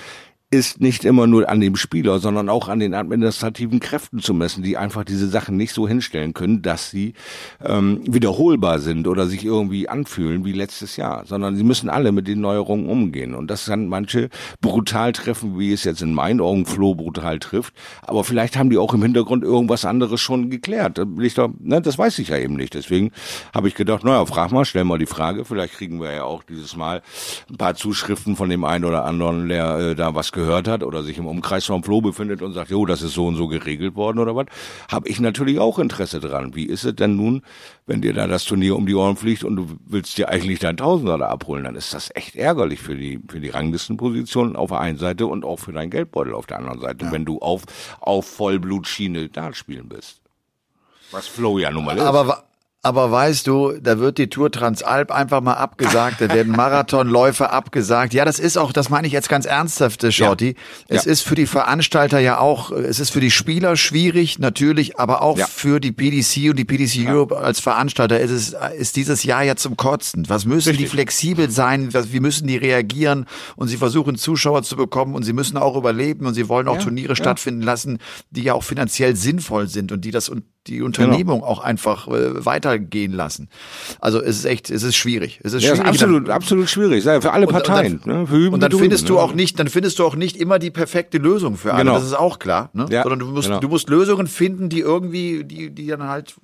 ist nicht immer nur an dem Spieler, sondern auch an den administrativen Kräften zu messen, die einfach diese Sachen nicht so hinstellen können, dass sie ähm, wiederholbar sind oder sich irgendwie anfühlen wie letztes Jahr, sondern sie müssen alle mit den Neuerungen umgehen. Und das kann manche brutal treffen, wie es jetzt in meinen Augen Flo brutal trifft. Aber vielleicht haben die auch im Hintergrund irgendwas anderes schon geklärt. Ich doch, ne, das weiß ich ja eben nicht. Deswegen habe ich gedacht, naja, frag mal, stell mal die Frage. Vielleicht kriegen wir ja auch dieses Mal ein paar Zuschriften von dem einen oder anderen, der äh, da was gehört gehört hat oder sich im Umkreis vom Flo befindet und sagt, jo, das ist so und so geregelt worden oder was, habe ich natürlich auch Interesse dran. Wie ist es denn nun, wenn dir da das Turnier um die Ohren fliegt und du willst dir eigentlich dein Tausender da abholen, dann ist das echt ärgerlich für die, für die Ranglistenposition auf der einen Seite und auch für dein Geldbeutel auf der anderen Seite, ja. wenn du auf, auf Vollblutschiene da spielen bist. Was Flo ja nun mal ist. Aber, aber weißt du, da wird die Tour Transalp einfach mal abgesagt, da werden Marathonläufe abgesagt. Ja, das ist auch, das meine ich jetzt ganz ernsthaft, Shorty. Ja. Es ja. ist für die Veranstalter ja auch, es ist für die Spieler schwierig, natürlich, aber auch ja. für die PDC und die PDC Europe als Veranstalter ist es, ist dieses Jahr ja zum Kotzen. Was müssen Richtig. die flexibel sein? Wie müssen die reagieren? Und sie versuchen Zuschauer zu bekommen und sie müssen auch überleben und sie wollen auch Turniere stattfinden lassen, die ja auch finanziell sinnvoll sind und die das und die genau. Unternehmung genau. auch einfach äh, weitergehen lassen. Also es ist echt, es ist schwierig. Es ist, ja, schwierig. Ist absolut, absolut schwierig. Für alle Parteien. Und, dann, ne? für und dann findest du ne? auch nicht, dann findest du auch nicht immer die perfekte Lösung für alle. Genau. Das ist auch klar. Ne? Ja, Sondern du musst, genau. du musst Lösungen finden, die irgendwie, die, die dann halt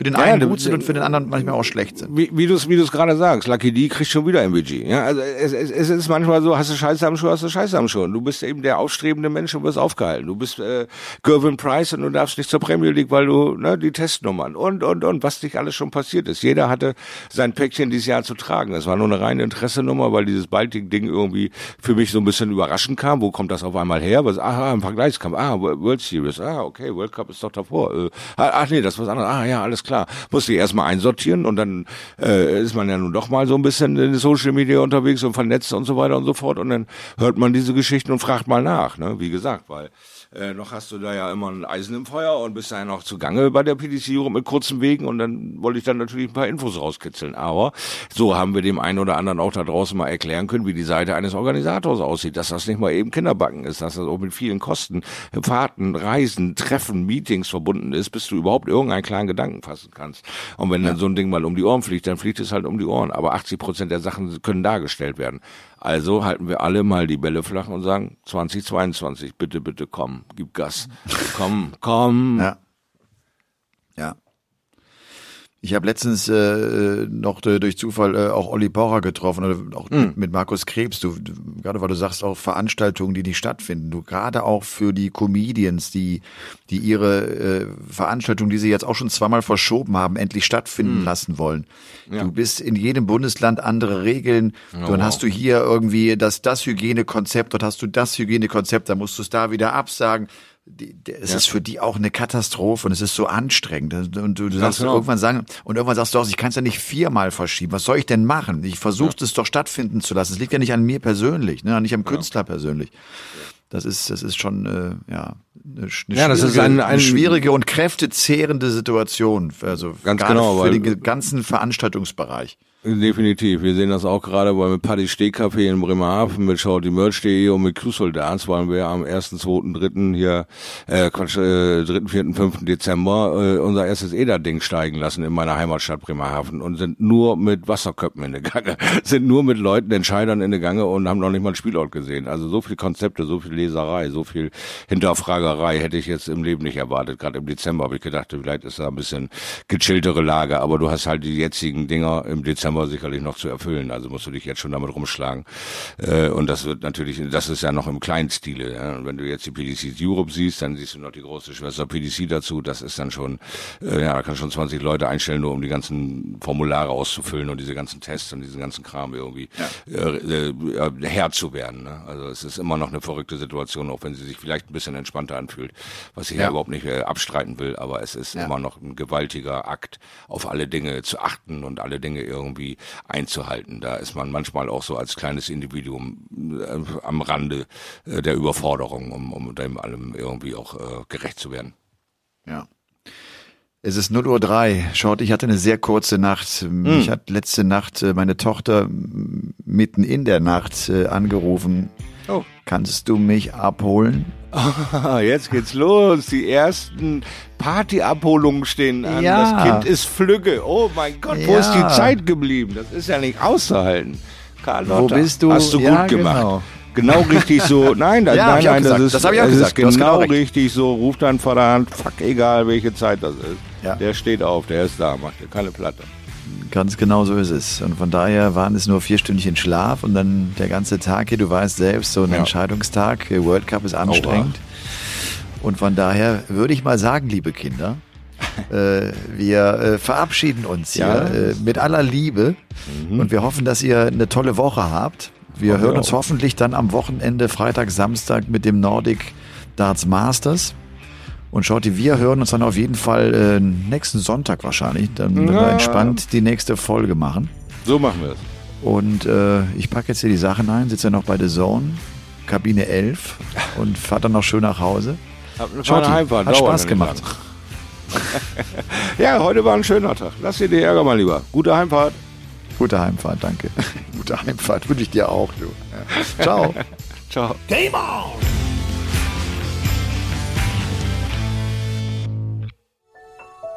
für den einen ja, gut sind und für den anderen manchmal auch schlecht sind. Wie, wie du es wie du's gerade sagst, Lucky D kriegt schon wieder MVG. Ja, also es, es, es ist manchmal so, hast du Scheiße am Schuh, hast du Scheiße am Schuh. Du bist eben der aufstrebende Mensch und wirst aufgehalten. Du bist äh, Gervin Price und du darfst nicht zur Premier League, weil du ne, die Testnummern und und und was dich alles schon passiert ist. Jeder hatte sein Päckchen dieses Jahr zu tragen. Das war nur eine reine Interessenummer, weil dieses Baltic-Ding irgendwie für mich so ein bisschen überraschend kam. Wo kommt das auf einmal her? Was, aha, im Vergleichskampf. Ah, World Series. Ah, okay, World Cup ist doch davor. Äh, ach nee, das war was anderes. Ah ja, alles klar. Musste ich erstmal einsortieren und dann äh, ist man ja nun doch mal so ein bisschen in Social Media unterwegs und vernetzt und so weiter und so fort. Und dann hört man diese Geschichten und fragt mal nach, ne? Wie gesagt, weil äh, noch hast du da ja immer ein Eisen im Feuer und bist ja noch zugange bei der PDC Europe mit kurzen Wegen und dann wollte ich dann natürlich ein paar Infos rauskitzeln. Aber so haben wir dem einen oder anderen auch da draußen mal erklären können, wie die Seite eines Organisators aussieht, dass das nicht mal eben Kinderbacken ist, dass das auch mit vielen Kosten, Fahrten, Reisen, Treffen, Meetings verbunden ist, bis du überhaupt irgendeinen kleinen Gedanken fassen kannst. Und wenn dann so ein Ding mal um die Ohren fliegt, dann fliegt es halt um die Ohren. Aber 80 Prozent der Sachen können dargestellt werden. Also halten wir alle mal die Bälle flach und sagen 2022, bitte, bitte komm, gib Gas. komm, komm. Ja. Ja. Ich habe letztens äh, noch äh, durch Zufall äh, auch Olli Pocher getroffen oder auch mhm. mit Markus Krebs. Du, gerade weil du sagst auch Veranstaltungen, die nicht stattfinden. Du gerade auch für die Comedians, die die ihre äh, Veranstaltung, die sie jetzt auch schon zweimal verschoben haben, endlich stattfinden mhm. lassen wollen. Ja. Du bist in jedem Bundesland andere Regeln. Oh, dann hast du hier irgendwie das das Hygienekonzept, dort hast du das Hygienekonzept, da musst du es da wieder absagen die, es ja. ist für die auch eine Katastrophe und es ist so anstrengend. Und du, du sagst genau. irgendwann sagen, und irgendwann sagst du auch, ich kann es ja nicht viermal verschieben. Was soll ich denn machen? Ich versuche es doch stattfinden zu lassen. Es liegt ja nicht an mir persönlich, ne? nicht am genau. Künstler persönlich. Das ist, das ist schon äh, ja, eine, eine, ja, das ist ein, ein, eine schwierige und kräftezehrende Situation. Also ganz genau, für den ganzen Veranstaltungsbereich. Definitiv. Wir sehen das auch gerade bei mit Paddy Stehkaffee in Bremerhaven, mit Shortymerch.de und mit Q-Soldats wollen wir am 1., 2., 3. hier, äh, Quatsch, äh, 3., 4., 5. Dezember äh, unser erstes EDA-Ding steigen lassen in meiner Heimatstadt Bremerhaven und sind nur mit Wasserköpfen in der Gange, sind nur mit Leuten, Entscheidern in der Gange und haben noch nicht mal einen Spielort gesehen. Also so viel Konzepte, so viel Leserei, so viel Hinterfragerei hätte ich jetzt im Leben nicht erwartet. Gerade im Dezember habe ich gedacht, vielleicht ist da ein bisschen gechilltere Lage, aber du hast halt die jetzigen Dinger im Dezember Dezember sicherlich noch zu erfüllen. Also musst du dich jetzt schon damit rumschlagen. Äh, und das wird natürlich, das ist ja noch im kleinen Stile. Ja. Und wenn du jetzt die PDC Europe siehst, dann siehst du noch die große Schwester PDC dazu. Das ist dann schon, äh, ja, da kannst schon 20 Leute einstellen, nur um die ganzen Formulare auszufüllen und diese ganzen Tests und diesen ganzen Kram irgendwie ja. äh, äh, Herr zu werden. Ne? Also es ist immer noch eine verrückte Situation, auch wenn sie sich vielleicht ein bisschen entspannter anfühlt, was ich ja, ja überhaupt nicht äh, abstreiten will. Aber es ist ja. immer noch ein gewaltiger Akt, auf alle Dinge zu achten und alle Dinge irgendwie irgendwie einzuhalten. Da ist man manchmal auch so als kleines Individuum äh, am Rande äh, der Überforderung, um, um dem allem irgendwie auch äh, gerecht zu werden. Ja. Es ist 0 Uhr. Schaut, ich hatte eine sehr kurze Nacht. Mich hm. hat letzte Nacht äh, meine Tochter mitten in der Nacht äh, angerufen. Oh. Kannst du mich abholen? Jetzt geht's los. Die ersten Partyabholungen stehen an. Ja. Das Kind ist flügge. Oh mein Gott, wo ja. ist die Zeit geblieben? Das ist ja nicht auszuhalten. Carlotta, wo bist du? Hast du ja, gut gemacht. Genau. Genau richtig so. Nein, das, ja, nein, nein, das ist, das ich auch gesagt. ist genau, genau richtig so. Ruft dann vor der Hand, fuck, egal welche Zeit das ist. Ja. Der steht auf, der ist da, macht dir keine Platte. Ganz genau so ist es. Und von daher waren es nur vier Stündchen Schlaf und dann der ganze Tag hier, du weißt selbst, so ein ja. Entscheidungstag, World Cup ist anstrengend. Oh, und von daher würde ich mal sagen, liebe Kinder, äh, wir äh, verabschieden uns ja. hier äh, mit aller Liebe mhm. und wir hoffen, dass ihr eine tolle Woche habt. Wir hören uns hoffentlich dann am Wochenende, Freitag, Samstag mit dem Nordic Darts Masters. Und schaut, wir hören uns dann auf jeden Fall äh, nächsten Sonntag wahrscheinlich. Dann werden wir entspannt die nächste Folge machen. So machen wir es. Und äh, ich packe jetzt hier die Sachen ein, sitze ja noch bei The Zone, Kabine 11 und fahre dann noch schön nach Hause. Schaut, Heimfahrt, hat Spaß gemacht. ja, heute war ein schöner Tag. Lass dir die Ärger mal lieber. Gute Heimfahrt. Gute Heimfahrt, danke. Gute Heimfahrt wünsche ich dir auch, du. Ja. Ciao. Ciao. Game on!